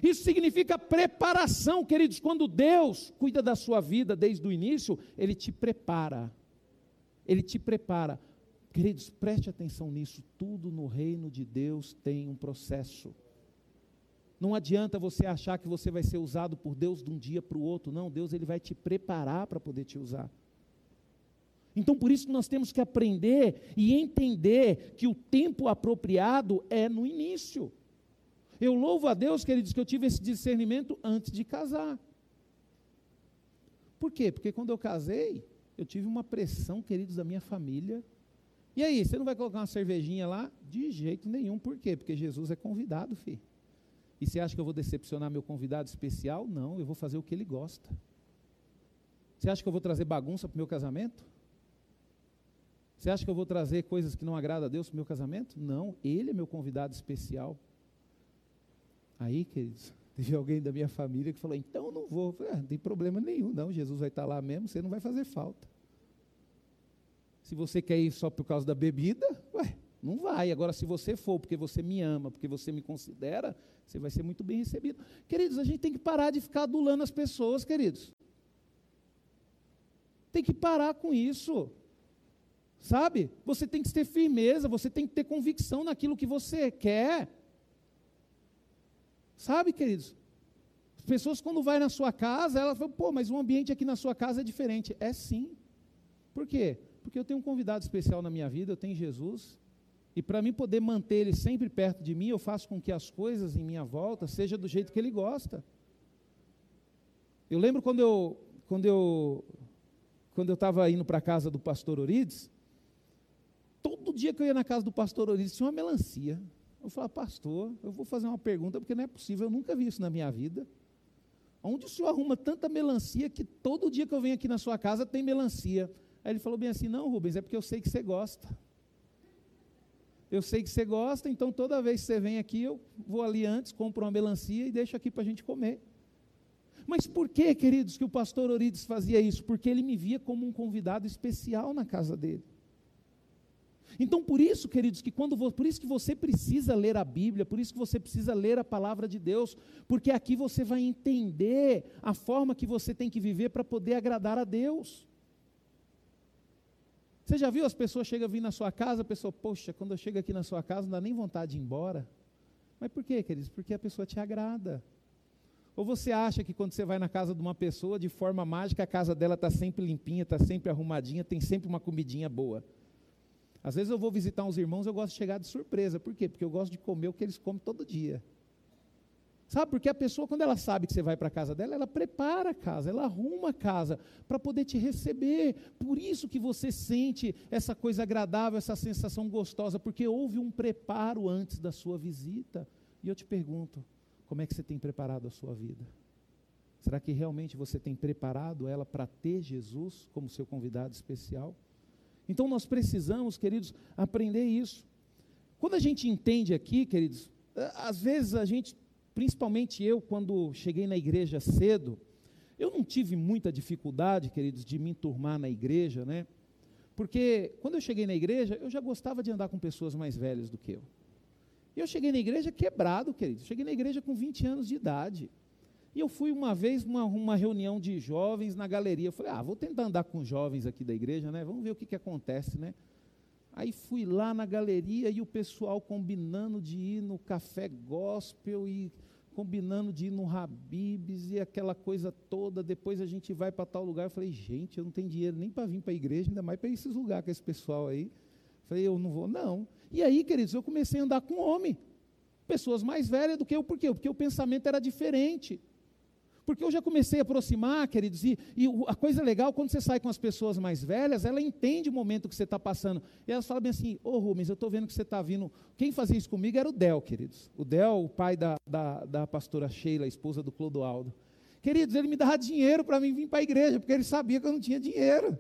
Isso significa preparação, queridos. Quando Deus cuida da sua vida desde o início, Ele te prepara. Ele te prepara. Queridos, preste atenção nisso. Tudo no reino de Deus tem um processo. Não adianta você achar que você vai ser usado por Deus de um dia para o outro. Não, Deus ele vai te preparar para poder te usar. Então, por isso nós temos que aprender e entender que o tempo apropriado é no início. Eu louvo a Deus, queridos, que eu tive esse discernimento antes de casar. Por quê? Porque quando eu casei, eu tive uma pressão, queridos, da minha família. E aí, você não vai colocar uma cervejinha lá? De jeito nenhum. Por quê? Porque Jesus é convidado, filho. E você acha que eu vou decepcionar meu convidado especial? Não, eu vou fazer o que ele gosta. Você acha que eu vou trazer bagunça para o meu casamento? Você acha que eu vou trazer coisas que não agradam a Deus para o meu casamento? Não, ele é meu convidado especial. Aí, queridos, teve alguém da minha família que falou: então não vou. Falei, ah, não tem problema nenhum, não. Jesus vai estar lá mesmo, você não vai fazer falta. Se você quer ir só por causa da bebida, ué, não vai. Agora, se você for porque você me ama, porque você me considera, você vai ser muito bem recebido. Queridos, a gente tem que parar de ficar adulando as pessoas, queridos. Tem que parar com isso. Sabe? Você tem que ter firmeza, você tem que ter convicção naquilo que você quer. Sabe, queridos? As pessoas, quando vai na sua casa, elas falam, pô, mas o ambiente aqui na sua casa é diferente. É sim. Por quê? Porque eu tenho um convidado especial na minha vida, eu tenho Jesus. E para mim poder manter ele sempre perto de mim, eu faço com que as coisas em minha volta sejam do jeito que ele gosta. Eu lembro quando eu quando eu quando eu estava indo para a casa do pastor Orides, todo dia que eu ia na casa do pastor Orides tinha uma melancia. Eu falava, pastor, eu vou fazer uma pergunta, porque não é possível, eu nunca vi isso na minha vida. Onde o senhor arruma tanta melancia que todo dia que eu venho aqui na sua casa tem melancia? Aí ele falou bem assim: não, Rubens, é porque eu sei que você gosta. Eu sei que você gosta, então toda vez que você vem aqui, eu vou ali antes, compro uma melancia e deixo aqui para a gente comer. Mas por que, queridos, que o pastor Orides fazia isso? Porque ele me via como um convidado especial na casa dele. Então, por isso, queridos, que quando por isso que você precisa ler a Bíblia, por isso que você precisa ler a palavra de Deus, porque aqui você vai entender a forma que você tem que viver para poder agradar a Deus. Você já viu as pessoas chegam a vir na sua casa, a pessoa, poxa, quando eu chego aqui na sua casa não dá nem vontade de ir embora. Mas por quê, queridos? Porque a pessoa te agrada. Ou você acha que quando você vai na casa de uma pessoa, de forma mágica, a casa dela está sempre limpinha, está sempre arrumadinha, tem sempre uma comidinha boa. Às vezes eu vou visitar uns irmãos, eu gosto de chegar de surpresa. Por quê? Porque eu gosto de comer o que eles comem todo dia. Sabe, porque a pessoa, quando ela sabe que você vai para a casa dela, ela prepara a casa, ela arruma a casa para poder te receber. Por isso que você sente essa coisa agradável, essa sensação gostosa, porque houve um preparo antes da sua visita. E eu te pergunto, como é que você tem preparado a sua vida? Será que realmente você tem preparado ela para ter Jesus como seu convidado especial? Então nós precisamos, queridos, aprender isso. Quando a gente entende aqui, queridos, às vezes a gente, principalmente eu, quando cheguei na igreja cedo, eu não tive muita dificuldade, queridos, de me enturmar na igreja, né? Porque quando eu cheguei na igreja, eu já gostava de andar com pessoas mais velhas do que eu. E eu cheguei na igreja quebrado, queridos. Cheguei na igreja com 20 anos de idade. E eu fui uma vez uma uma reunião de jovens na galeria. Eu falei, ah, vou tentar andar com jovens aqui da igreja, né? Vamos ver o que, que acontece, né? Aí fui lá na galeria e o pessoal combinando de ir no café gospel e combinando de ir no Habibs e aquela coisa toda. Depois a gente vai para tal lugar. Eu falei, gente, eu não tenho dinheiro nem para vir para a igreja, ainda mais para esses lugares com esse pessoal aí. Eu falei, eu não vou, não. E aí, queridos, eu comecei a andar com homem. Pessoas mais velhas do que eu, por quê? Porque o pensamento era diferente. Porque eu já comecei a aproximar, queridos, e, e a coisa legal, quando você sai com as pessoas mais velhas, ela entende o momento que você está passando. E elas falam bem assim, ô oh, Rubens, eu estou vendo que você está vindo. Quem fazia isso comigo era o Del, queridos. O Del, o pai da, da, da pastora Sheila, esposa do Clodoaldo. Queridos, ele me dava dinheiro para mim vir para a igreja, porque ele sabia que eu não tinha dinheiro.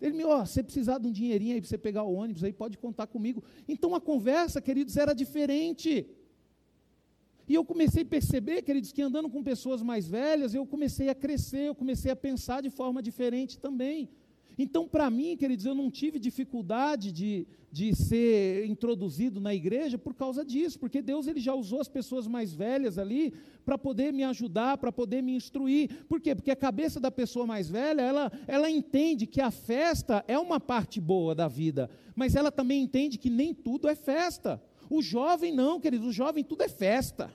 Ele me, ó, oh, você precisar de um dinheirinho aí para você pegar o ônibus aí, pode contar comigo. Então a conversa, queridos, era diferente. E eu comecei a perceber, queridos, que andando com pessoas mais velhas, eu comecei a crescer, eu comecei a pensar de forma diferente também. Então, para mim, queridos, eu não tive dificuldade de, de ser introduzido na igreja por causa disso, porque Deus ele já usou as pessoas mais velhas ali para poder me ajudar, para poder me instruir. Por quê? Porque a cabeça da pessoa mais velha, ela, ela entende que a festa é uma parte boa da vida, mas ela também entende que nem tudo é festa. O jovem não, querido, o jovem tudo é festa.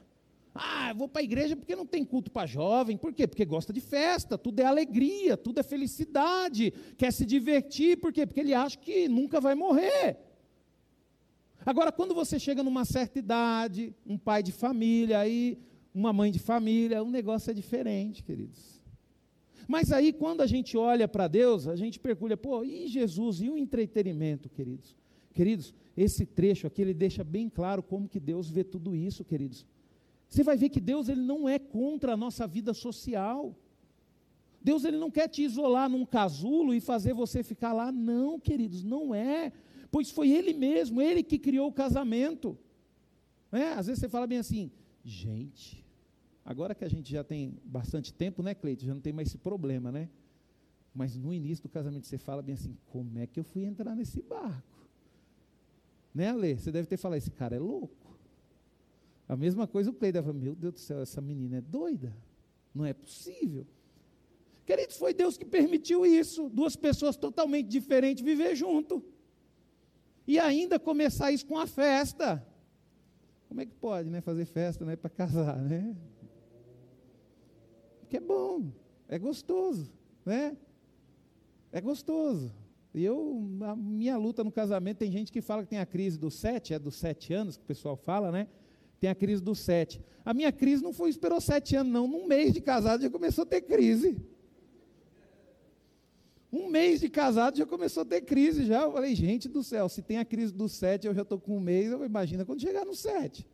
Ah, vou para a igreja porque não tem culto para jovem. Por quê? Porque gosta de festa, tudo é alegria, tudo é felicidade, quer se divertir, por quê? Porque ele acha que nunca vai morrer. Agora, quando você chega numa certa idade, um pai de família, aí, uma mãe de família, o negócio é diferente, queridos. Mas aí, quando a gente olha para Deus, a gente pergunta, pô, e Jesus, e o entretenimento, queridos? Queridos, esse trecho aqui, ele deixa bem claro como que Deus vê tudo isso, queridos. Você vai ver que Deus, ele não é contra a nossa vida social. Deus, ele não quer te isolar num casulo e fazer você ficar lá. Não, queridos, não é. Pois foi Ele mesmo, Ele que criou o casamento. É, às vezes você fala bem assim, gente, agora que a gente já tem bastante tempo, né, Cleito? Já não tem mais esse problema, né? Mas no início do casamento você fala bem assim, como é que eu fui entrar nesse barco? Né, Ale? Você deve ter falado, esse cara é louco. A mesma coisa o falou, meu Deus do céu, essa menina é doida. Não é possível. Queridos, foi Deus que permitiu isso. Duas pessoas totalmente diferentes viver junto. E ainda começar isso com a festa. Como é que pode, né? Fazer festa, né? Para casar, né? Porque é bom, é gostoso, né? É gostoso. Eu, a minha luta no casamento, tem gente que fala que tem a crise dos sete, é dos sete anos que o pessoal fala, né? Tem a crise dos sete. A minha crise não foi, esperou sete anos, não. Num mês de casado já começou a ter crise. Um mês de casado já começou a ter crise já. Eu falei, gente do céu, se tem a crise dos sete, eu já estou com um mês, eu imagina quando chegar no sete.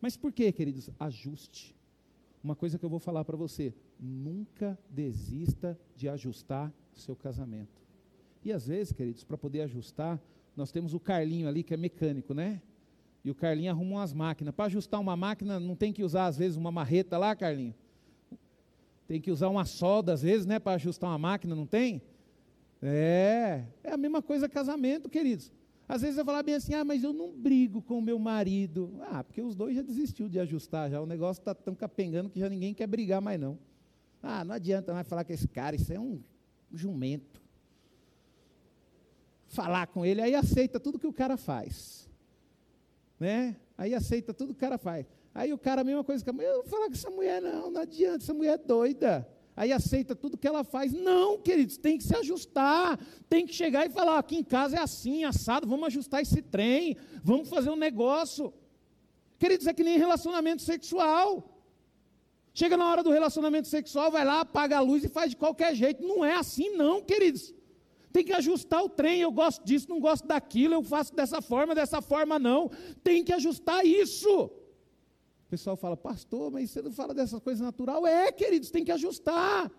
Mas por quê, queridos? Ajuste. Uma coisa que eu vou falar para você: nunca desista de ajustar o seu casamento. E às vezes, queridos, para poder ajustar, nós temos o Carlinho ali que é mecânico, né? E o Carlinho arruma umas máquinas. Para ajustar uma máquina, não tem que usar, às vezes, uma marreta lá, Carlinho? Tem que usar uma solda, às vezes, né? Para ajustar uma máquina, não tem? É, é a mesma coisa casamento, queridos. Às vezes eu falar bem assim, ah, mas eu não brigo com o meu marido. Ah, porque os dois já desistiu de ajustar, já o negócio está tão capengando que já ninguém quer brigar mais não. Ah, não adianta mais falar com esse cara, isso é um jumento falar com ele, aí aceita tudo que o cara faz. Né? Aí aceita tudo que o cara faz. Aí o cara, a mesma coisa que a mulher, eu vou falar com essa mulher, não, não adianta, essa mulher é doida. Aí aceita tudo que ela faz. Não, queridos, tem que se ajustar. Tem que chegar e falar: aqui em casa é assim, assado, vamos ajustar esse trem, vamos fazer um negócio. Queridos, é que nem relacionamento sexual. Chega na hora do relacionamento sexual, vai lá, apaga a luz e faz de qualquer jeito. Não é assim, não, queridos. Tem que ajustar o trem, eu gosto disso, não gosto daquilo, eu faço dessa forma, dessa forma não. Tem que ajustar isso. O pessoal fala, pastor, mas você não fala dessas coisas natural? É, queridos, tem que ajustar.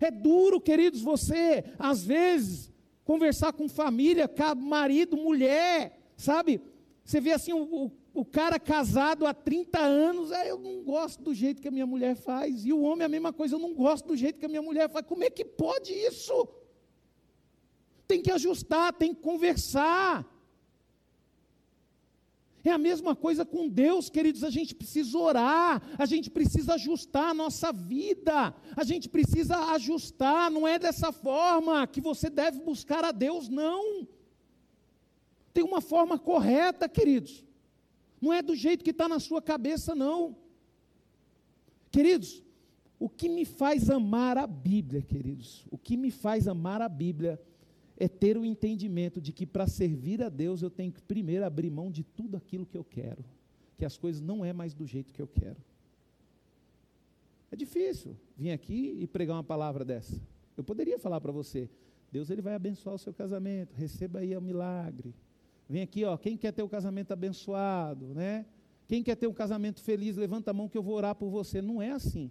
É duro, queridos, você, às vezes, conversar com família, marido, mulher, sabe? Você vê assim o, o cara casado há 30 anos, é, eu não gosto do jeito que a minha mulher faz. E o homem a mesma coisa, eu não gosto do jeito que a minha mulher faz. Como é que pode isso? Tem que ajustar, tem que conversar. É a mesma coisa com Deus, queridos. A gente precisa orar, a gente precisa ajustar a nossa vida, a gente precisa ajustar. Não é dessa forma que você deve buscar a Deus, não. Tem uma forma correta, queridos. Não é do jeito que está na sua cabeça, não. Queridos, o que me faz amar a Bíblia, queridos, o que me faz amar a Bíblia é ter o entendimento de que para servir a Deus eu tenho que primeiro abrir mão de tudo aquilo que eu quero, que as coisas não é mais do jeito que eu quero. É difícil vir aqui e pregar uma palavra dessa. Eu poderia falar para você, Deus ele vai abençoar o seu casamento, receba aí o milagre. Vem aqui, ó, quem quer ter o um casamento abençoado, né? Quem quer ter um casamento feliz, levanta a mão que eu vou orar por você. Não é assim.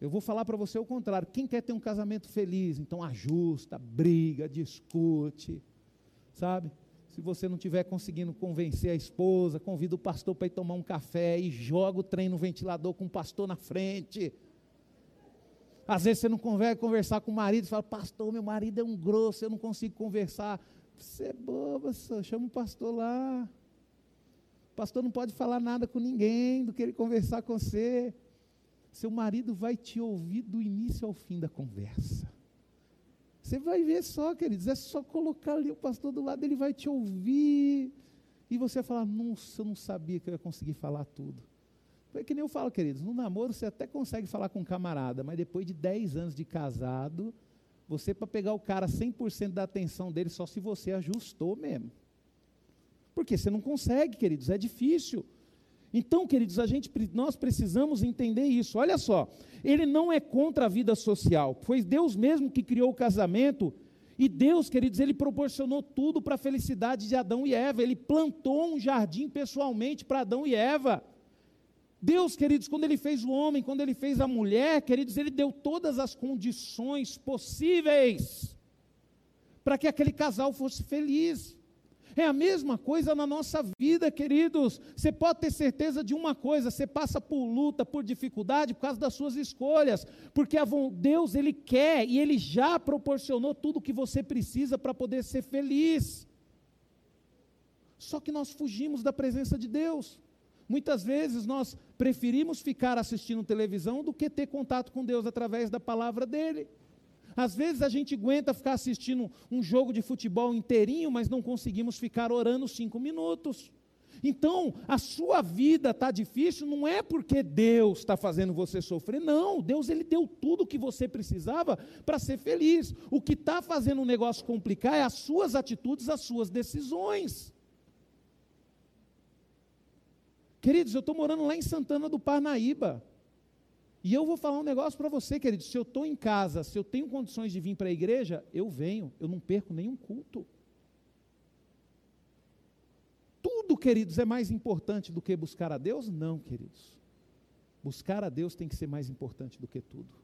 Eu vou falar para você o contrário. Quem quer ter um casamento feliz, então ajusta, briga, discute, sabe? Se você não estiver conseguindo convencer a esposa, convida o pastor para ir tomar um café e joga o trem no ventilador com o pastor na frente. Às vezes você não conversa conversar com o marido e fala, pastor, meu marido é um grosso, eu não consigo conversar. Você é boba, só, chama o pastor lá. O pastor não pode falar nada com ninguém do que ele conversar com você. Seu marido vai te ouvir do início ao fim da conversa. Você vai ver só, queridos, é só colocar ali o pastor do lado, ele vai te ouvir. E você vai falar, nossa, eu não sabia que eu ia conseguir falar tudo. É que nem eu falo, queridos, no namoro você até consegue falar com um camarada, mas depois de 10 anos de casado, você para pegar o cara 100% da atenção dele, só se você ajustou mesmo. Porque você não consegue, queridos, é difícil. Então, queridos, a gente, nós precisamos entender isso. Olha só, ele não é contra a vida social, foi Deus mesmo que criou o casamento. E Deus, queridos, ele proporcionou tudo para a felicidade de Adão e Eva. Ele plantou um jardim pessoalmente para Adão e Eva. Deus, queridos, quando ele fez o homem, quando ele fez a mulher, queridos, ele deu todas as condições possíveis para que aquele casal fosse feliz. É a mesma coisa na nossa vida, queridos. Você pode ter certeza de uma coisa: você passa por luta, por dificuldade por causa das suas escolhas, porque Deus ele quer e ele já proporcionou tudo o que você precisa para poder ser feliz. Só que nós fugimos da presença de Deus. Muitas vezes nós preferimos ficar assistindo televisão do que ter contato com Deus através da palavra dele. Às vezes a gente aguenta ficar assistindo um jogo de futebol inteirinho, mas não conseguimos ficar orando cinco minutos. Então, a sua vida está difícil, não é porque Deus está fazendo você sofrer, não. Deus ele deu tudo o que você precisava para ser feliz. O que está fazendo o negócio complicar é as suas atitudes, as suas decisões. Queridos, eu estou morando lá em Santana do Parnaíba. E eu vou falar um negócio para você, querido. Se eu estou em casa, se eu tenho condições de vir para a igreja, eu venho, eu não perco nenhum culto. Tudo, queridos, é mais importante do que buscar a Deus? Não, queridos. Buscar a Deus tem que ser mais importante do que tudo.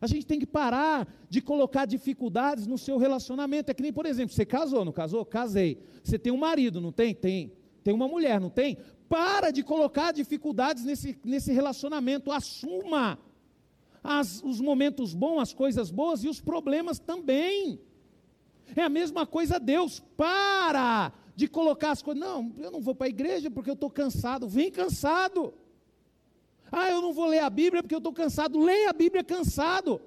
A gente tem que parar de colocar dificuldades no seu relacionamento. É que nem, por exemplo, você casou, não casou? Casei. Você tem um marido, não tem? Tem. Tem uma mulher, não tem? Para de colocar dificuldades nesse, nesse relacionamento. Assuma as, os momentos bons, as coisas boas e os problemas também. É a mesma coisa Deus. Para de colocar as coisas. Não, eu não vou para a igreja porque eu estou cansado. Vem cansado. Ah, eu não vou ler a Bíblia porque eu estou cansado. Leia a Bíblia cansado.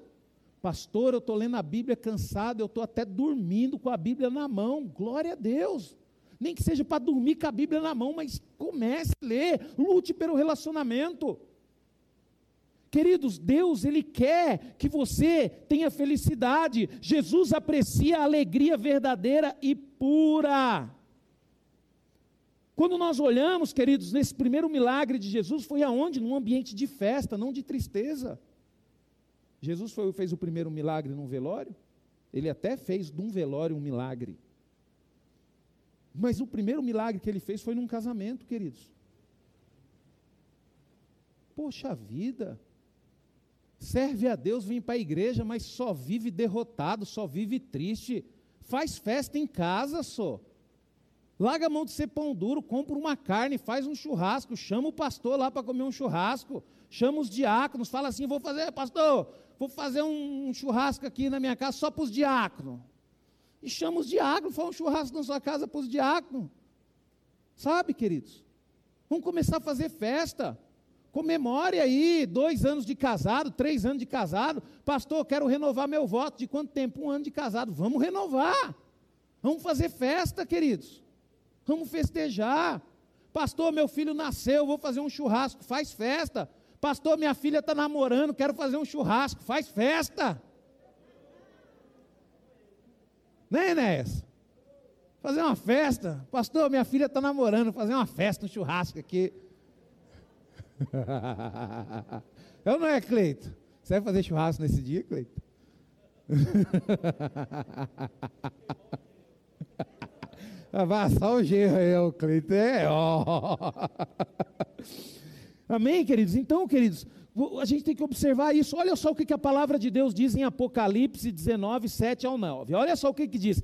Pastor, eu estou lendo a Bíblia cansado, eu estou até dormindo com a Bíblia na mão. Glória a Deus nem que seja para dormir com a Bíblia na mão, mas comece a ler, lute pelo relacionamento. Queridos, Deus, Ele quer que você tenha felicidade. Jesus aprecia a alegria verdadeira e pura. Quando nós olhamos, queridos, nesse primeiro milagre de Jesus, foi aonde? Num ambiente de festa, não de tristeza. Jesus foi, fez o primeiro milagre num velório? Ele até fez de um velório um milagre. Mas o primeiro milagre que ele fez foi num casamento, queridos. Poxa vida. Serve a Deus, vem para a igreja, mas só vive derrotado, só vive triste. Faz festa em casa só. Larga a mão de ser pão duro, compra uma carne, faz um churrasco, chama o pastor lá para comer um churrasco, chama os diáconos, fala assim: vou fazer, pastor, vou fazer um churrasco aqui na minha casa só para os diáconos e chama os diáconos, faz um churrasco na sua casa para os diáconos. Sabe, queridos? Vamos começar a fazer festa. Comemore aí, dois anos de casado, três anos de casado. Pastor, quero renovar meu voto. De quanto tempo? Um ano de casado. Vamos renovar. Vamos fazer festa, queridos. Vamos festejar. Pastor, meu filho nasceu, vou fazer um churrasco. Faz festa. Pastor, minha filha está namorando, quero fazer um churrasco. Faz festa. Né, Enéas? Fazer uma festa. Pastor, minha filha está namorando, fazer uma festa, um churrasco aqui. Eu não é, Cleito? Você vai fazer churrasco nesse dia, Cleito? Vai só o gerro aí, o Cleito. É, ó. Amém, queridos? Então, queridos, a gente tem que observar isso. Olha só o que a palavra de Deus diz em Apocalipse 19, 7 ao 9. Olha só o que, que diz: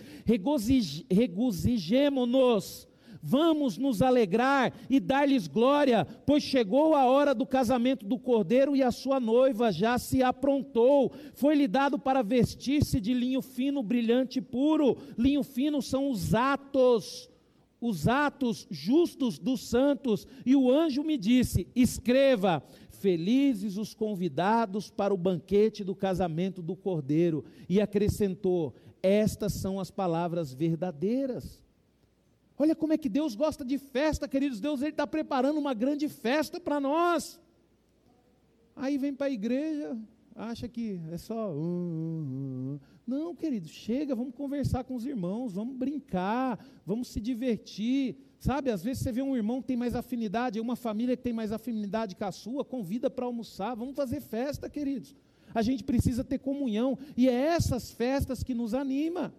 regozijemo-nos Vamos nos alegrar e dar-lhes glória, pois chegou a hora do casamento do cordeiro e a sua noiva já se aprontou. Foi-lhe dado para vestir-se de linho fino, brilhante e puro. Linho fino são os atos os atos justos dos santos, e o anjo me disse: Escreva, felizes os convidados para o banquete do casamento do cordeiro. E acrescentou: Estas são as palavras verdadeiras. Olha como é que Deus gosta de festa, queridos. Deus está preparando uma grande festa para nós. Aí vem para a igreja, acha que é só. Não, querido, chega, vamos conversar com os irmãos, vamos brincar, vamos se divertir. Sabe, às vezes você vê um irmão que tem mais afinidade, uma família que tem mais afinidade com a sua, convida para almoçar, vamos fazer festa, queridos. A gente precisa ter comunhão, e é essas festas que nos anima,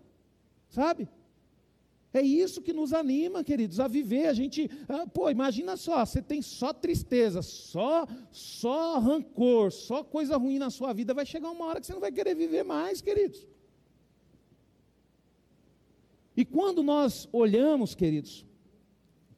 sabe? É isso que nos anima, queridos, a viver. A gente, ah, pô, imagina só, você tem só tristeza, só, só rancor, só coisa ruim na sua vida. Vai chegar uma hora que você não vai querer viver mais, queridos. E quando nós olhamos, queridos,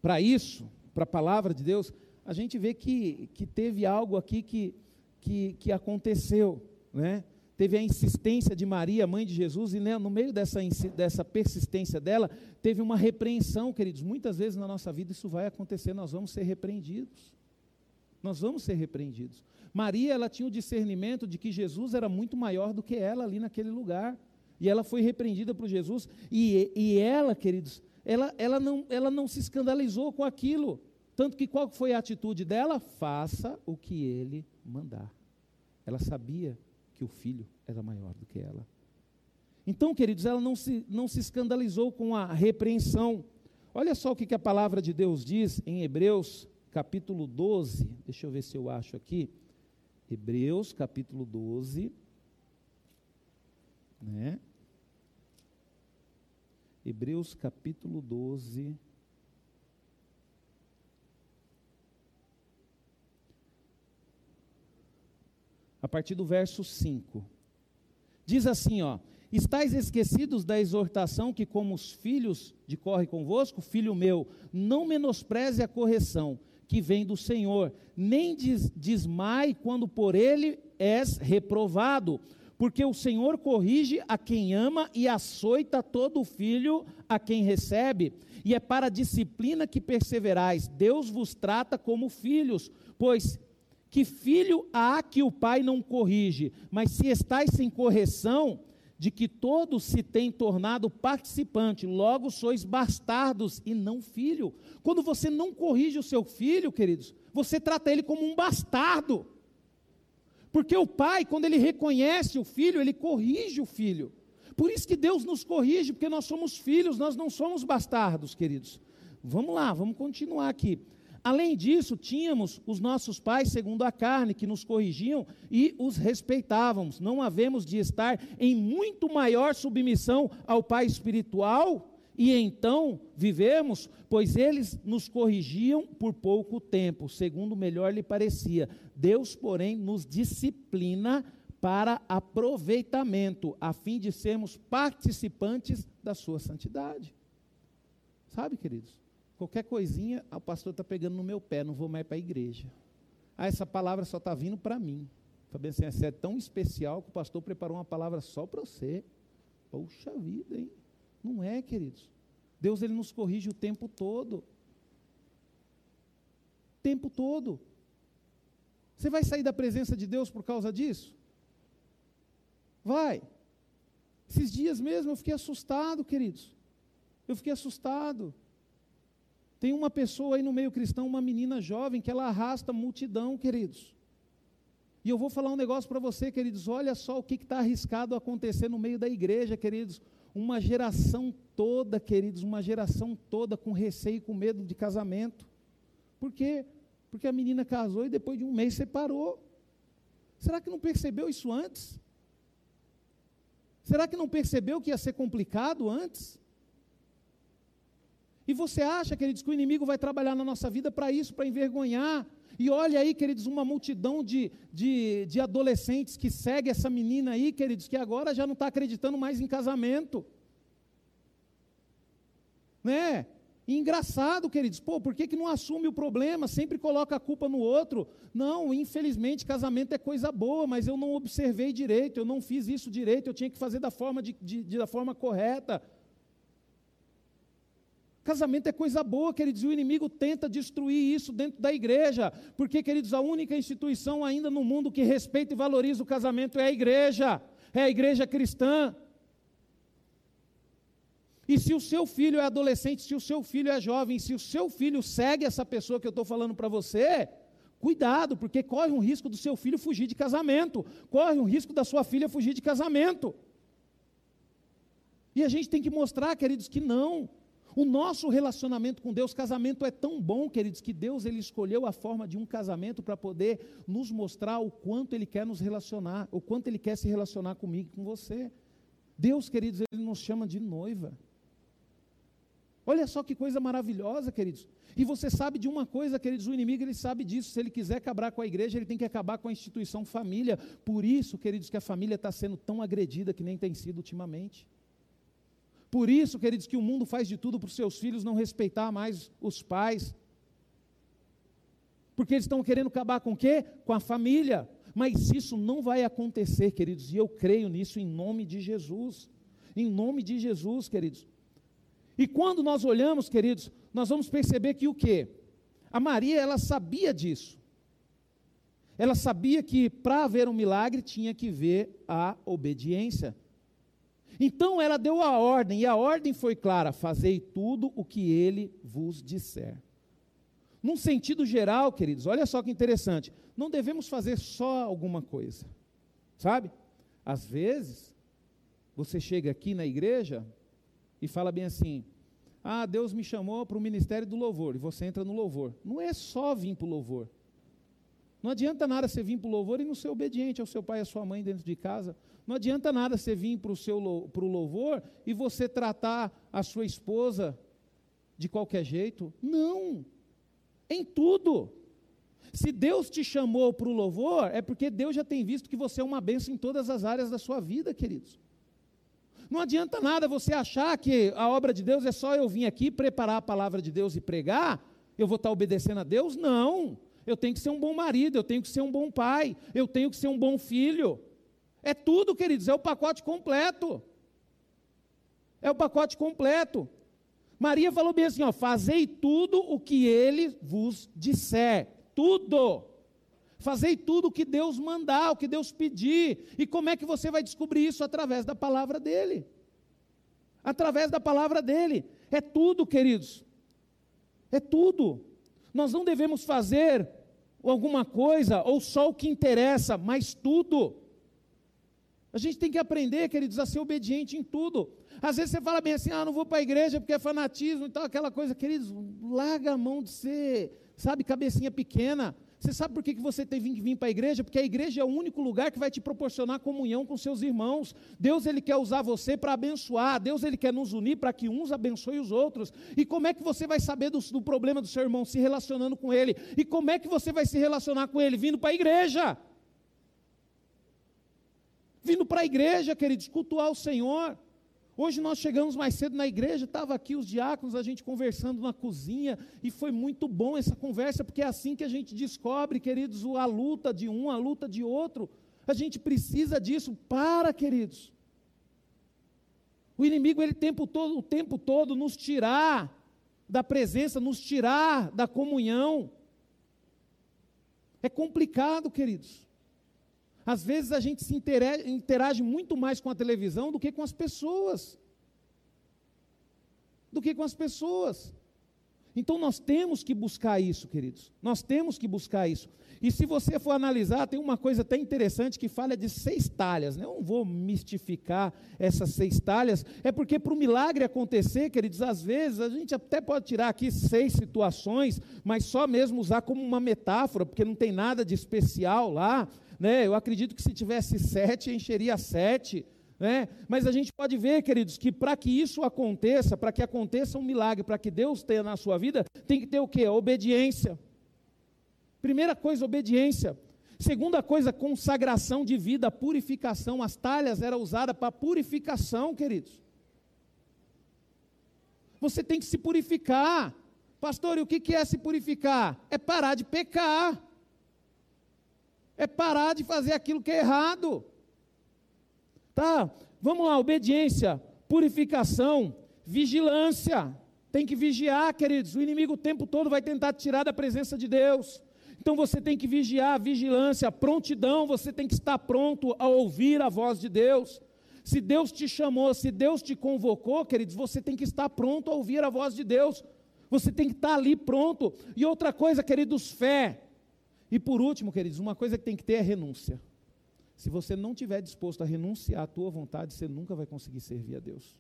para isso, para a palavra de Deus, a gente vê que, que teve algo aqui que, que, que aconteceu, né? Teve a insistência de Maria, mãe de Jesus, e né, no meio dessa, dessa persistência dela, teve uma repreensão, queridos. Muitas vezes na nossa vida isso vai acontecer, nós vamos ser repreendidos. Nós vamos ser repreendidos. Maria, ela tinha o discernimento de que Jesus era muito maior do que ela ali naquele lugar. E ela foi repreendida por Jesus. E, e ela, queridos, ela, ela, não, ela não se escandalizou com aquilo. Tanto que qual foi a atitude dela? Faça o que ele mandar. Ela sabia que o filho era maior do que ela. Então, queridos, ela não se, não se escandalizou com a repreensão. Olha só o que, que a palavra de Deus diz em Hebreus, capítulo 12. Deixa eu ver se eu acho aqui. Hebreus, capítulo 12. Né? Hebreus, capítulo 12. A partir do verso 5. Diz assim, ó: Estais esquecidos da exortação que como os filhos decorre convosco, filho meu, não menospreze a correção que vem do Senhor, nem des, desmaie quando por ele és reprovado, porque o Senhor corrige a quem ama e açoita todo filho a quem recebe, e é para a disciplina que perseverais. Deus vos trata como filhos, pois que filho há que o pai não corrige? Mas se estáis sem correção, de que todos se têm tornado participante, logo sois bastardos e não filho. Quando você não corrige o seu filho, queridos, você trata ele como um bastardo. Porque o pai, quando ele reconhece o filho, ele corrige o filho. Por isso que Deus nos corrige, porque nós somos filhos, nós não somos bastardos, queridos. Vamos lá, vamos continuar aqui. Além disso, tínhamos os nossos pais, segundo a carne, que nos corrigiam e os respeitávamos. Não havemos de estar em muito maior submissão ao Pai espiritual e então vivemos, pois eles nos corrigiam por pouco tempo, segundo melhor lhe parecia. Deus, porém, nos disciplina para aproveitamento, a fim de sermos participantes da sua santidade. Sabe, queridos? Qualquer coisinha, o pastor está pegando no meu pé, não vou mais para a igreja. Ah, essa palavra só está vindo para mim. Falei assim, essa é tão especial que o pastor preparou uma palavra só para você. Poxa vida, hein? Não é, queridos. Deus ele nos corrige o tempo todo. tempo todo. Você vai sair da presença de Deus por causa disso? Vai. Esses dias mesmo eu fiquei assustado, queridos. Eu fiquei assustado. Tem uma pessoa aí no meio cristão, uma menina jovem, que ela arrasta multidão, queridos. E eu vou falar um negócio para você, queridos. Olha só o que está arriscado acontecer no meio da igreja, queridos. Uma geração toda, queridos, uma geração toda com receio, com medo de casamento. Por quê? Porque a menina casou e depois de um mês separou. Será que não percebeu isso antes? Será que não percebeu que ia ser complicado antes? E você acha, queridos, que o inimigo vai trabalhar na nossa vida para isso, para envergonhar, e olha aí, queridos, uma multidão de, de, de adolescentes que segue essa menina aí, queridos, que agora já não está acreditando mais em casamento. Né? Engraçado, queridos, pô, por que, que não assume o problema? Sempre coloca a culpa no outro. Não, infelizmente, casamento é coisa boa, mas eu não observei direito, eu não fiz isso direito, eu tinha que fazer da forma, de, de, de da forma correta. Casamento é coisa boa, queridos, e o inimigo tenta destruir isso dentro da igreja, porque, queridos, a única instituição ainda no mundo que respeita e valoriza o casamento é a igreja, é a igreja cristã. E se o seu filho é adolescente, se o seu filho é jovem, se o seu filho segue essa pessoa que eu estou falando para você, cuidado, porque corre um risco do seu filho fugir de casamento, corre um risco da sua filha fugir de casamento. E a gente tem que mostrar, queridos, que não. O nosso relacionamento com Deus, casamento é tão bom, queridos, que Deus ele escolheu a forma de um casamento para poder nos mostrar o quanto ele quer nos relacionar, o quanto ele quer se relacionar comigo e com você. Deus, queridos, ele nos chama de noiva. Olha só que coisa maravilhosa, queridos. E você sabe de uma coisa, queridos, o inimigo ele sabe disso. Se ele quiser acabar com a igreja, ele tem que acabar com a instituição família. Por isso, queridos, que a família está sendo tão agredida que nem tem sido ultimamente. Por isso, queridos, que o mundo faz de tudo para os seus filhos não respeitar mais os pais. Porque eles estão querendo acabar com o quê? Com a família. Mas isso não vai acontecer, queridos, e eu creio nisso em nome de Jesus. Em nome de Jesus, queridos. E quando nós olhamos, queridos, nós vamos perceber que o quê? A Maria, ela sabia disso. Ela sabia que para haver um milagre tinha que ver a obediência. Então ela deu a ordem, e a ordem foi clara: fazei tudo o que ele vos disser. Num sentido geral, queridos, olha só que interessante, não devemos fazer só alguma coisa, sabe? Às vezes, você chega aqui na igreja e fala bem assim: ah, Deus me chamou para o ministério do louvor, e você entra no louvor. Não é só vir para o louvor. Não adianta nada você vir para o louvor e não ser obediente ao seu pai e à sua mãe dentro de casa. Não adianta nada você vir para o louvor e você tratar a sua esposa de qualquer jeito. Não. Em tudo. Se Deus te chamou para o louvor, é porque Deus já tem visto que você é uma bênção em todas as áreas da sua vida, queridos. Não adianta nada você achar que a obra de Deus é só eu vir aqui preparar a palavra de Deus e pregar, eu vou estar obedecendo a Deus? Não. Eu tenho que ser um bom marido, eu tenho que ser um bom pai, eu tenho que ser um bom filho. É tudo, queridos, é o pacote completo. É o pacote completo. Maria falou bem assim: ó, fazei tudo o que ele vos disser. Tudo. Fazei tudo o que Deus mandar, o que Deus pedir. E como é que você vai descobrir isso? Através da palavra dele. Através da palavra dele. É tudo, queridos. É tudo. Nós não devemos fazer alguma coisa ou só o que interessa, mas tudo. A gente tem que aprender, queridos, a ser obediente em tudo. Às vezes você fala bem assim, ah, não vou para a igreja porque é fanatismo e tal, aquela coisa. Queridos, larga a mão de ser, sabe, cabecinha pequena. Você sabe por que, você tem que vir para a igreja? Porque a igreja é o único lugar que vai te proporcionar comunhão com seus irmãos. Deus ele quer usar você para abençoar. Deus ele quer nos unir para que uns abençoem os outros. E como é que você vai saber do, do problema do seu irmão se relacionando com ele? E como é que você vai se relacionar com ele vindo para a igreja? vindo para a igreja, queridos, cultuar o Senhor. Hoje nós chegamos mais cedo na igreja, estava aqui os diáconos, a gente conversando na cozinha, e foi muito bom essa conversa, porque é assim que a gente descobre, queridos, a luta de um, a luta de outro. A gente precisa disso, para, queridos. O inimigo, ele tempo todo, o tempo todo nos tirar da presença, nos tirar da comunhão. É complicado, queridos. Às vezes a gente se interage muito mais com a televisão do que com as pessoas. Do que com as pessoas. Então nós temos que buscar isso, queridos. Nós temos que buscar isso. E se você for analisar, tem uma coisa até interessante que fala de seis talhas. Né? Eu não vou mistificar essas seis talhas, é porque para o milagre acontecer, queridos, às vezes a gente até pode tirar aqui seis situações, mas só mesmo usar como uma metáfora, porque não tem nada de especial lá. Né? Eu acredito que se tivesse sete, encheria sete. Né? Mas a gente pode ver, queridos, que para que isso aconteça, para que aconteça um milagre, para que Deus tenha na sua vida, tem que ter o quê? Obediência. Primeira coisa, obediência. Segunda coisa, consagração de vida, purificação. As talhas eram usadas para purificação, queridos. Você tem que se purificar. Pastor, e o que é se purificar? É parar de pecar. É parar de fazer aquilo que é errado. Tá? Vamos lá, obediência, purificação, vigilância. Tem que vigiar, queridos. O inimigo o tempo todo vai tentar tirar da presença de Deus. Então você tem que vigiar, vigilância, prontidão, você tem que estar pronto a ouvir a voz de Deus. Se Deus te chamou, se Deus te convocou, queridos, você tem que estar pronto a ouvir a voz de Deus. Você tem que estar ali pronto. E outra coisa, queridos, fé. E por último, queridos, uma coisa que tem que ter é renúncia. Se você não tiver disposto a renunciar à tua vontade, você nunca vai conseguir servir a Deus.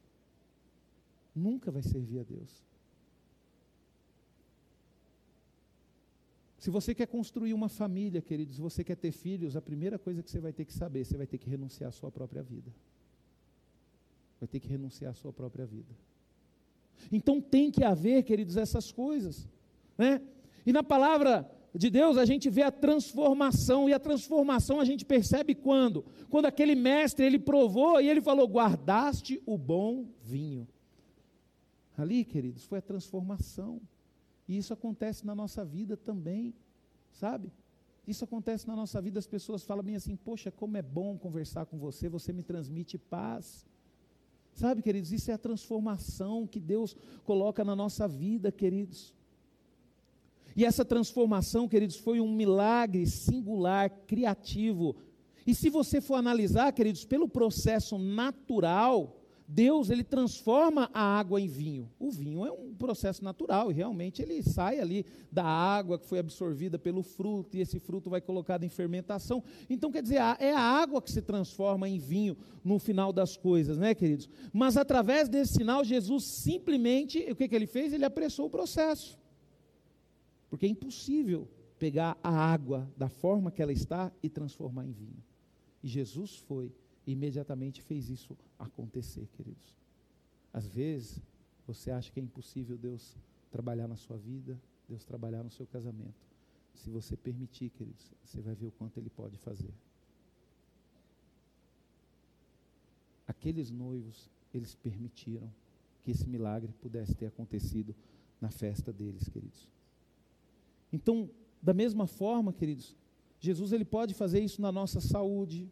Nunca vai servir a Deus. Se você quer construir uma família, queridos, você quer ter filhos, a primeira coisa que você vai ter que saber, você vai ter que renunciar à sua própria vida. Vai ter que renunciar à sua própria vida. Então tem que haver, queridos, essas coisas. Né? E na palavra de Deus, a gente vê a transformação, e a transformação a gente percebe quando? Quando aquele mestre, ele provou e ele falou: guardaste o bom vinho. Ali, queridos, foi a transformação. E isso acontece na nossa vida também, sabe? Isso acontece na nossa vida, as pessoas falam bem assim: Poxa, como é bom conversar com você, você me transmite paz. Sabe, queridos, isso é a transformação que Deus coloca na nossa vida, queridos. E essa transformação, queridos, foi um milagre singular, criativo. E se você for analisar, queridos, pelo processo natural, Deus ele transforma a água em vinho. O vinho é um processo natural e realmente ele sai ali da água que foi absorvida pelo fruto e esse fruto vai colocado em fermentação. Então quer dizer, é a água que se transforma em vinho no final das coisas, né, queridos? Mas através desse sinal Jesus simplesmente, o que que ele fez? Ele apressou o processo. Porque é impossível pegar a água da forma que ela está e transformar em vinho. E Jesus foi e imediatamente fez isso acontecer, queridos. Às vezes, você acha que é impossível Deus trabalhar na sua vida, Deus trabalhar no seu casamento. Se você permitir, queridos, você vai ver o quanto Ele pode fazer. Aqueles noivos, eles permitiram que esse milagre pudesse ter acontecido na festa deles, queridos. Então, da mesma forma, queridos, Jesus ele pode fazer isso na nossa saúde,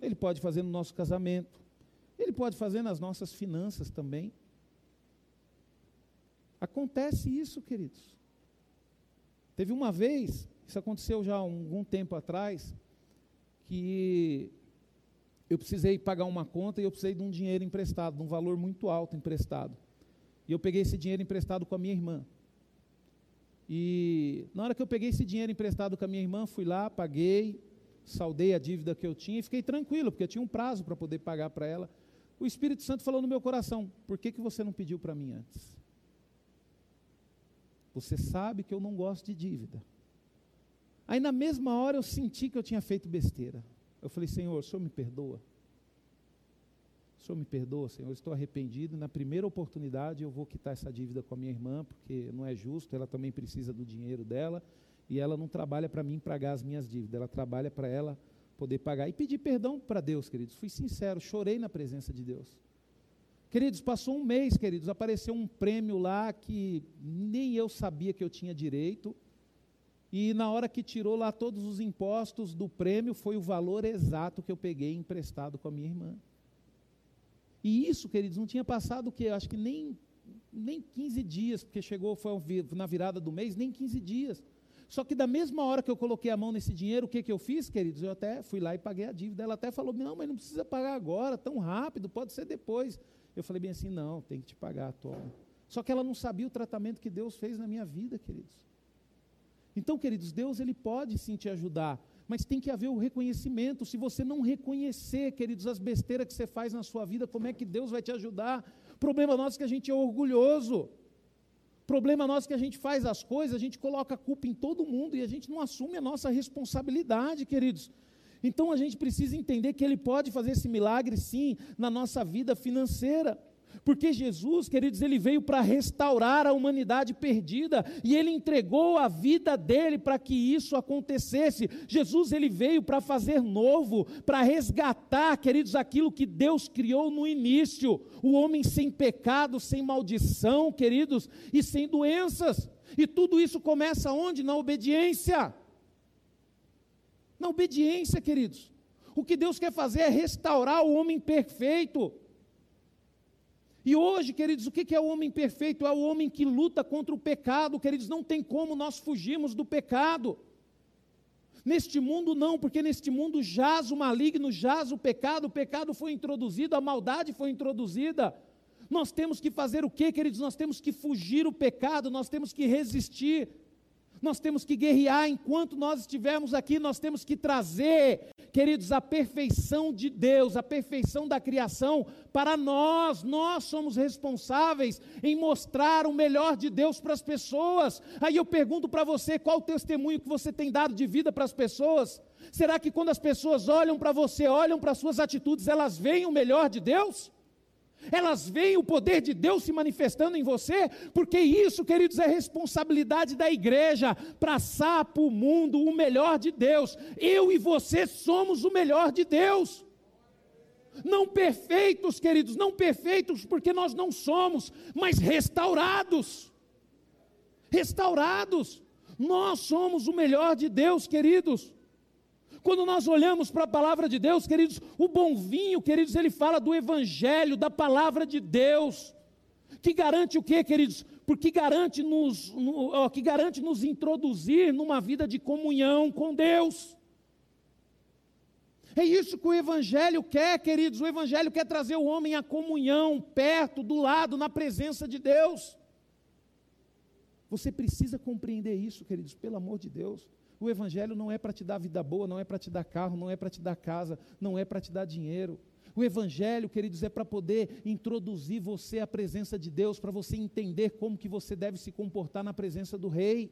ele pode fazer no nosso casamento, ele pode fazer nas nossas finanças também. Acontece isso, queridos. Teve uma vez, isso aconteceu já há algum tempo atrás, que eu precisei pagar uma conta e eu precisei de um dinheiro emprestado, de um valor muito alto emprestado. E eu peguei esse dinheiro emprestado com a minha irmã. E na hora que eu peguei esse dinheiro emprestado com a minha irmã, fui lá, paguei, saldei a dívida que eu tinha e fiquei tranquilo, porque eu tinha um prazo para poder pagar para ela. O Espírito Santo falou no meu coração: por que, que você não pediu para mim antes? Você sabe que eu não gosto de dívida. Aí na mesma hora eu senti que eu tinha feito besteira. Eu falei: Senhor, o senhor me perdoa? O senhor me perdoa, Senhor, estou arrependido. Na primeira oportunidade eu vou quitar essa dívida com a minha irmã, porque não é justo, ela também precisa do dinheiro dela, e ela não trabalha para mim pagar as minhas dívidas, ela trabalha para ela poder pagar. E pedi perdão para Deus, queridos. Fui sincero, chorei na presença de Deus. Queridos, passou um mês, queridos, apareceu um prêmio lá que nem eu sabia que eu tinha direito. E na hora que tirou lá todos os impostos do prêmio, foi o valor exato que eu peguei emprestado com a minha irmã. E isso, queridos, não tinha passado o que? Acho que nem, nem 15 dias, porque chegou, foi na virada do mês, nem 15 dias. Só que da mesma hora que eu coloquei a mão nesse dinheiro, o que, que eu fiz, queridos? Eu até fui lá e paguei a dívida. Ela até falou: Não, mas não precisa pagar agora, tão rápido, pode ser depois. Eu falei bem assim: Não, tem que te pagar, toma. Só que ela não sabia o tratamento que Deus fez na minha vida, queridos. Então, queridos, Deus ele pode sim te ajudar, mas tem que haver o reconhecimento. Se você não reconhecer, queridos, as besteiras que você faz na sua vida, como é que Deus vai te ajudar? Problema nosso é que a gente é orgulhoso. Problema nosso é que a gente faz as coisas, a gente coloca a culpa em todo mundo e a gente não assume a nossa responsabilidade, queridos. Então a gente precisa entender que Ele pode fazer esse milagre, sim, na nossa vida financeira. Porque Jesus, queridos, ele veio para restaurar a humanidade perdida e ele entregou a vida dele para que isso acontecesse. Jesus, ele veio para fazer novo, para resgatar, queridos, aquilo que Deus criou no início: o homem sem pecado, sem maldição, queridos, e sem doenças. E tudo isso começa onde? Na obediência. Na obediência, queridos. O que Deus quer fazer é restaurar o homem perfeito. E hoje, queridos, o que é o homem perfeito? É o homem que luta contra o pecado, queridos. Não tem como nós fugirmos do pecado. Neste mundo, não, porque neste mundo jaz o maligno, jaz o pecado, o pecado foi introduzido, a maldade foi introduzida. Nós temos que fazer o que, queridos? Nós temos que fugir o pecado, nós temos que resistir. Nós temos que guerrear enquanto nós estivermos aqui, nós temos que trazer, queridos, a perfeição de Deus, a perfeição da criação para nós. Nós somos responsáveis em mostrar o melhor de Deus para as pessoas. Aí eu pergunto para você, qual o testemunho que você tem dado de vida para as pessoas? Será que quando as pessoas olham para você, olham para as suas atitudes, elas veem o melhor de Deus? Elas veem o poder de Deus se manifestando em você, porque isso, queridos, é responsabilidade da igreja, passar para o mundo o melhor de Deus. Eu e você somos o melhor de Deus. Não perfeitos, queridos, não perfeitos porque nós não somos, mas restaurados. Restaurados. Nós somos o melhor de Deus, queridos. Quando nós olhamos para a palavra de Deus, queridos, o bom vinho, queridos, ele fala do evangelho, da palavra de Deus, que garante o que, queridos? Porque garante nos, no, ó, que garante nos introduzir numa vida de comunhão com Deus. É isso que o Evangelho quer, queridos. O Evangelho quer trazer o homem à comunhão, perto, do lado, na presença de Deus. Você precisa compreender isso, queridos, pelo amor de Deus. O Evangelho não é para te dar vida boa, não é para te dar carro, não é para te dar casa, não é para te dar dinheiro. O Evangelho, queridos, é para poder introduzir você à presença de Deus, para você entender como que você deve se comportar na presença do Rei.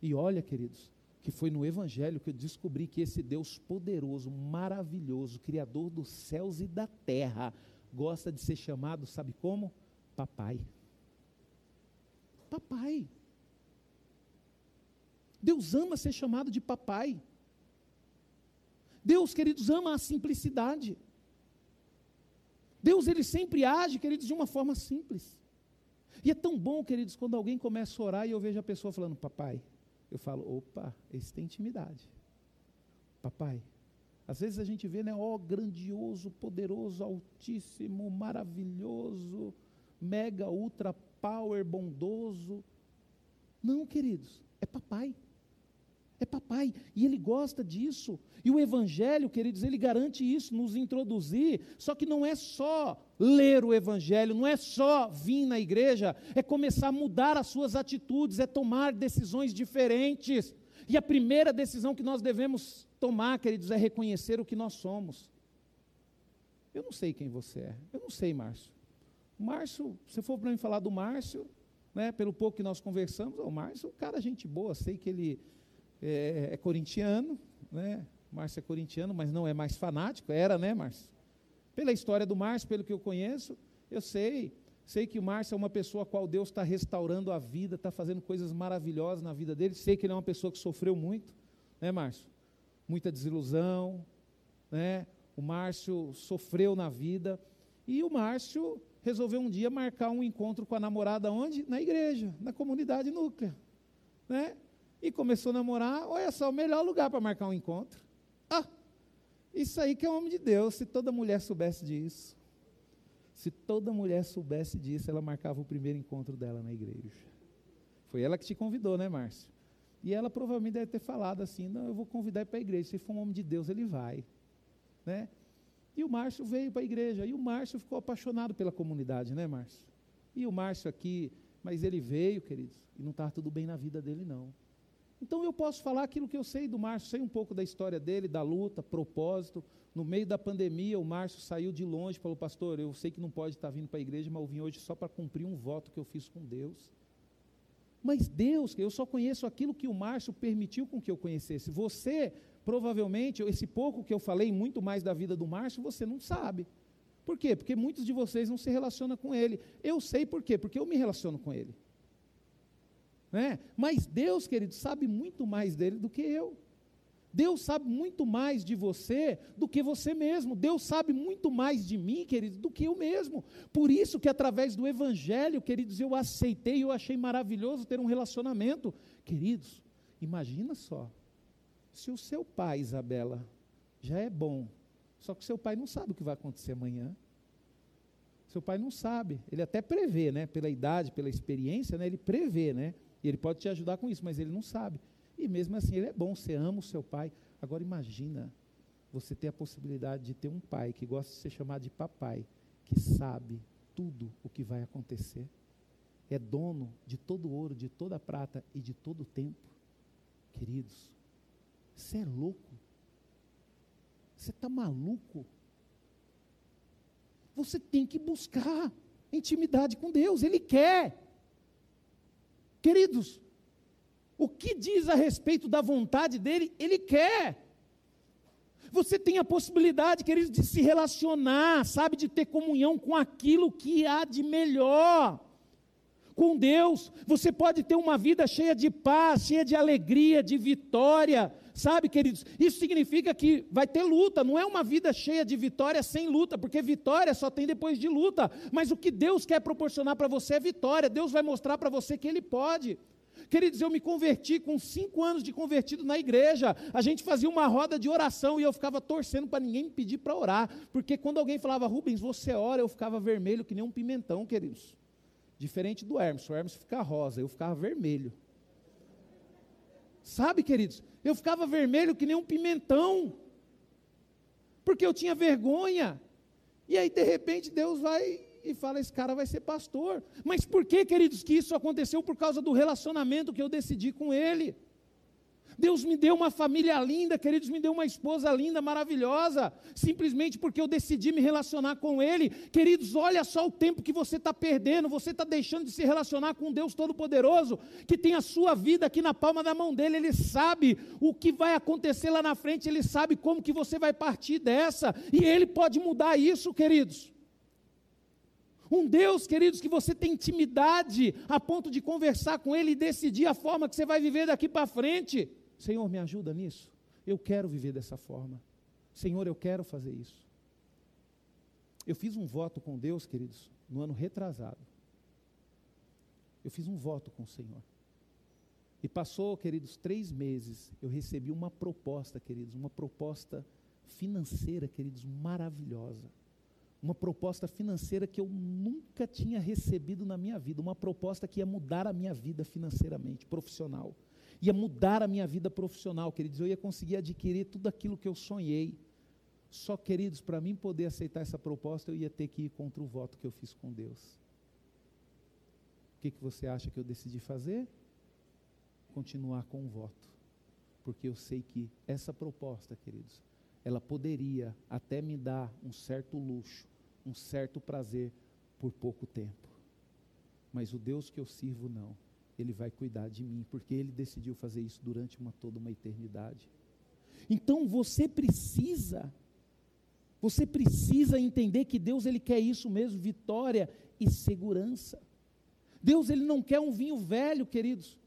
E olha, queridos, que foi no Evangelho que eu descobri que esse Deus poderoso, maravilhoso, Criador dos céus e da terra, gosta de ser chamado, sabe como? Papai. Papai. Deus ama ser chamado de papai. Deus, queridos, ama a simplicidade. Deus, ele sempre age, queridos, de uma forma simples. E é tão bom, queridos, quando alguém começa a orar e eu vejo a pessoa falando, papai. Eu falo, opa, esse tem intimidade. Papai. Às vezes a gente vê, né, ó, oh, grandioso, poderoso, altíssimo, maravilhoso, mega, ultra power, bondoso. Não, queridos, é papai. É papai, e ele gosta disso. E o Evangelho, queridos, ele garante isso, nos introduzir. Só que não é só ler o Evangelho, não é só vir na igreja, é começar a mudar as suas atitudes, é tomar decisões diferentes. E a primeira decisão que nós devemos tomar, queridos, é reconhecer o que nós somos. Eu não sei quem você é, eu não sei, Márcio. Márcio, se for para mim falar do Márcio, né, pelo pouco que nós conversamos, o Márcio, cara, gente boa, sei que ele é, é corintiano, né? Márcio é corintiano, mas não é mais fanático, era, né, Márcio? Pela história do Márcio, pelo que eu conheço, eu sei, sei que o Márcio é uma pessoa a qual Deus está restaurando a vida, está fazendo coisas maravilhosas na vida dele, sei que ele é uma pessoa que sofreu muito, né, Márcio? Muita desilusão, né? O Márcio sofreu na vida, e o Márcio resolveu um dia marcar um encontro com a namorada onde? Na igreja, na comunidade núclea, né? E começou a namorar, olha só, o melhor lugar para marcar um encontro. Ah, isso aí que é homem de Deus, se toda mulher soubesse disso. Se toda mulher soubesse disso, ela marcava o primeiro encontro dela na igreja. Foi ela que te convidou, né, Márcio? E ela provavelmente deve ter falado assim: não, eu vou convidar para a igreja. Se for um homem de Deus, ele vai. Né? E o Márcio veio para a igreja. E o Márcio ficou apaixonado pela comunidade, né, Márcio? E o Márcio aqui, mas ele veio, queridos, e não estava tudo bem na vida dele, não. Então eu posso falar aquilo que eu sei do Márcio, sei um pouco da história dele, da luta, propósito. No meio da pandemia, o Márcio saiu de longe, falou, pastor, eu sei que não pode estar vindo para a igreja, mas eu vim hoje só para cumprir um voto que eu fiz com Deus. Mas Deus, eu só conheço aquilo que o Márcio permitiu com que eu conhecesse. Você, provavelmente, esse pouco que eu falei, muito mais da vida do Márcio, você não sabe. Por quê? Porque muitos de vocês não se relacionam com ele. Eu sei por quê, porque eu me relaciono com ele. Né? Mas Deus, querido, sabe muito mais dele do que eu. Deus sabe muito mais de você do que você mesmo. Deus sabe muito mais de mim, querido, do que eu mesmo. Por isso que através do Evangelho, queridos, eu aceitei, eu achei maravilhoso ter um relacionamento. Queridos, imagina só, se o seu pai, Isabela, já é bom, só que seu pai não sabe o que vai acontecer amanhã. Seu pai não sabe, ele até prevê, né? Pela idade, pela experiência, né? Ele prevê, né? E ele pode te ajudar com isso, mas ele não sabe. E mesmo assim, ele é bom, você ama o seu pai. Agora imagina você ter a possibilidade de ter um pai que gosta de ser chamado de papai, que sabe tudo o que vai acontecer. É dono de todo o ouro, de toda a prata e de todo o tempo. Queridos, você é louco. Você está maluco. Você tem que buscar intimidade com Deus, Ele quer. Queridos, o que diz a respeito da vontade dele, ele quer. Você tem a possibilidade, queridos, de se relacionar, sabe, de ter comunhão com aquilo que há de melhor. Com Deus, você pode ter uma vida cheia de paz, cheia de alegria, de vitória, sabe, queridos? Isso significa que vai ter luta, não é uma vida cheia de vitória sem luta, porque vitória só tem depois de luta. Mas o que Deus quer proporcionar para você é vitória, Deus vai mostrar para você que Ele pode. Queridos, eu me converti com cinco anos de convertido na igreja. A gente fazia uma roda de oração e eu ficava torcendo para ninguém me pedir para orar. Porque quando alguém falava, Rubens, você ora, eu ficava vermelho que nem um pimentão, queridos. Diferente do Hermes. O Hermes fica rosa, eu ficava vermelho. Sabe, queridos? Eu ficava vermelho que nem um pimentão. Porque eu tinha vergonha. E aí, de repente, Deus vai e fala: esse cara vai ser pastor. Mas por que, queridos, que isso aconteceu? Por causa do relacionamento que eu decidi com ele. Deus me deu uma família linda, queridos, me deu uma esposa linda, maravilhosa, simplesmente porque eu decidi me relacionar com Ele. Queridos, olha só o tempo que você está perdendo, você está deixando de se relacionar com Deus Todo-Poderoso, que tem a sua vida aqui na palma da mão dele, Ele sabe o que vai acontecer lá na frente, Ele sabe como que você vai partir dessa, e Ele pode mudar isso, queridos. Um Deus, queridos, que você tem intimidade a ponto de conversar com Ele e decidir a forma que você vai viver daqui para frente. Senhor, me ajuda nisso. Eu quero viver dessa forma. Senhor, eu quero fazer isso. Eu fiz um voto com Deus, queridos, no ano retrasado. Eu fiz um voto com o Senhor. E passou, queridos, três meses, eu recebi uma proposta, queridos, uma proposta financeira, queridos, maravilhosa uma proposta financeira que eu nunca tinha recebido na minha vida, uma proposta que ia mudar a minha vida financeiramente, profissional. Ia mudar a minha vida profissional, queridos. Eu ia conseguir adquirir tudo aquilo que eu sonhei. Só, queridos, para mim poder aceitar essa proposta, eu ia ter que ir contra o voto que eu fiz com Deus. O que, que você acha que eu decidi fazer? Continuar com o voto. Porque eu sei que essa proposta, queridos, ela poderia até me dar um certo luxo, um certo prazer por pouco tempo. Mas o Deus que eu sirvo não. Ele vai cuidar de mim, porque ele decidiu fazer isso durante uma toda uma eternidade. Então você precisa você precisa entender que Deus ele quer isso mesmo, vitória e segurança. Deus ele não quer um vinho velho, queridos.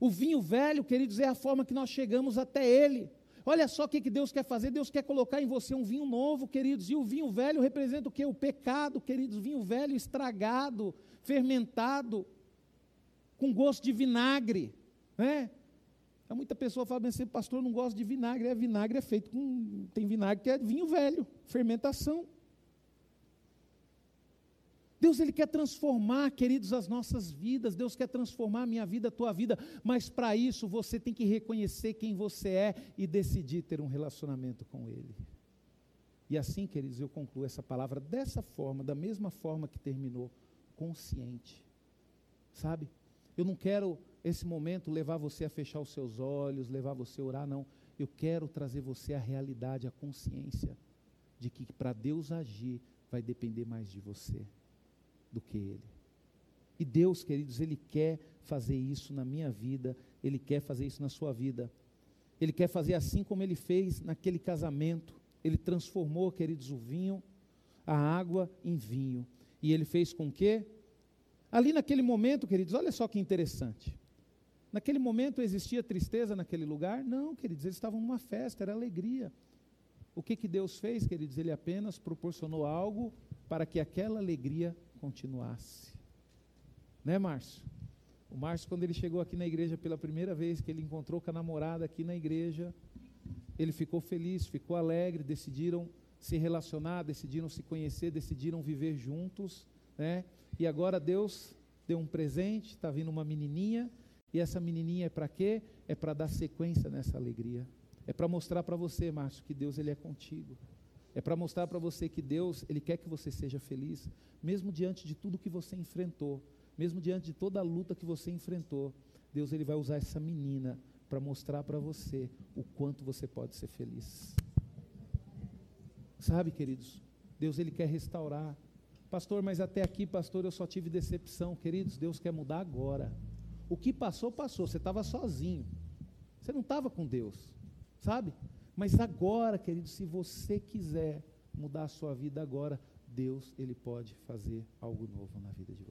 O vinho velho, queridos, é a forma que nós chegamos até ele. Olha só o que, que Deus quer fazer. Deus quer colocar em você um vinho novo, queridos. E o vinho velho representa o que? O pecado, queridos. Vinho velho estragado, fermentado, com gosto de vinagre. Né? Há muita pessoa fala assim, pastor, não gosta de vinagre. É, vinagre é feito com. Tem vinagre que é vinho velho, fermentação. Deus ele quer transformar, queridos, as nossas vidas. Deus quer transformar a minha vida, a tua vida, mas para isso você tem que reconhecer quem você é e decidir ter um relacionamento com ele. E assim, queridos, eu concluo essa palavra dessa forma, da mesma forma que terminou, consciente. Sabe? Eu não quero esse momento levar você a fechar os seus olhos, levar você a orar, não. Eu quero trazer você à realidade, à consciência de que para Deus agir vai depender mais de você do que Ele. E Deus, queridos, Ele quer fazer isso na minha vida, Ele quer fazer isso na sua vida. Ele quer fazer assim como Ele fez naquele casamento. Ele transformou, queridos, o vinho, a água em vinho. E Ele fez com que? Ali naquele momento, queridos, olha só que interessante. Naquele momento existia tristeza naquele lugar? Não, queridos, eles estavam numa festa, era alegria. O que, que Deus fez, queridos? Ele apenas proporcionou algo para que aquela alegria continuasse. Né, Márcio? O Márcio, quando ele chegou aqui na igreja pela primeira vez, que ele encontrou com a namorada aqui na igreja, ele ficou feliz, ficou alegre, decidiram se relacionar, decidiram se conhecer, decidiram viver juntos, né? E agora Deus deu um presente, está vindo uma menininha, e essa menininha é para quê? É para dar sequência nessa alegria. É para mostrar para você, Márcio, que Deus ele é contigo. É para mostrar para você que Deus, ele quer que você seja feliz, mesmo diante de tudo que você enfrentou, mesmo diante de toda a luta que você enfrentou. Deus ele vai usar essa menina para mostrar para você o quanto você pode ser feliz. Sabe, queridos? Deus ele quer restaurar. Pastor, mas até aqui, pastor, eu só tive decepção. Queridos, Deus quer mudar agora. O que passou, passou. Você estava sozinho. Você não estava com Deus. Sabe? Mas agora, querido, se você quiser mudar a sua vida agora, Deus, ele pode fazer algo novo na vida de você.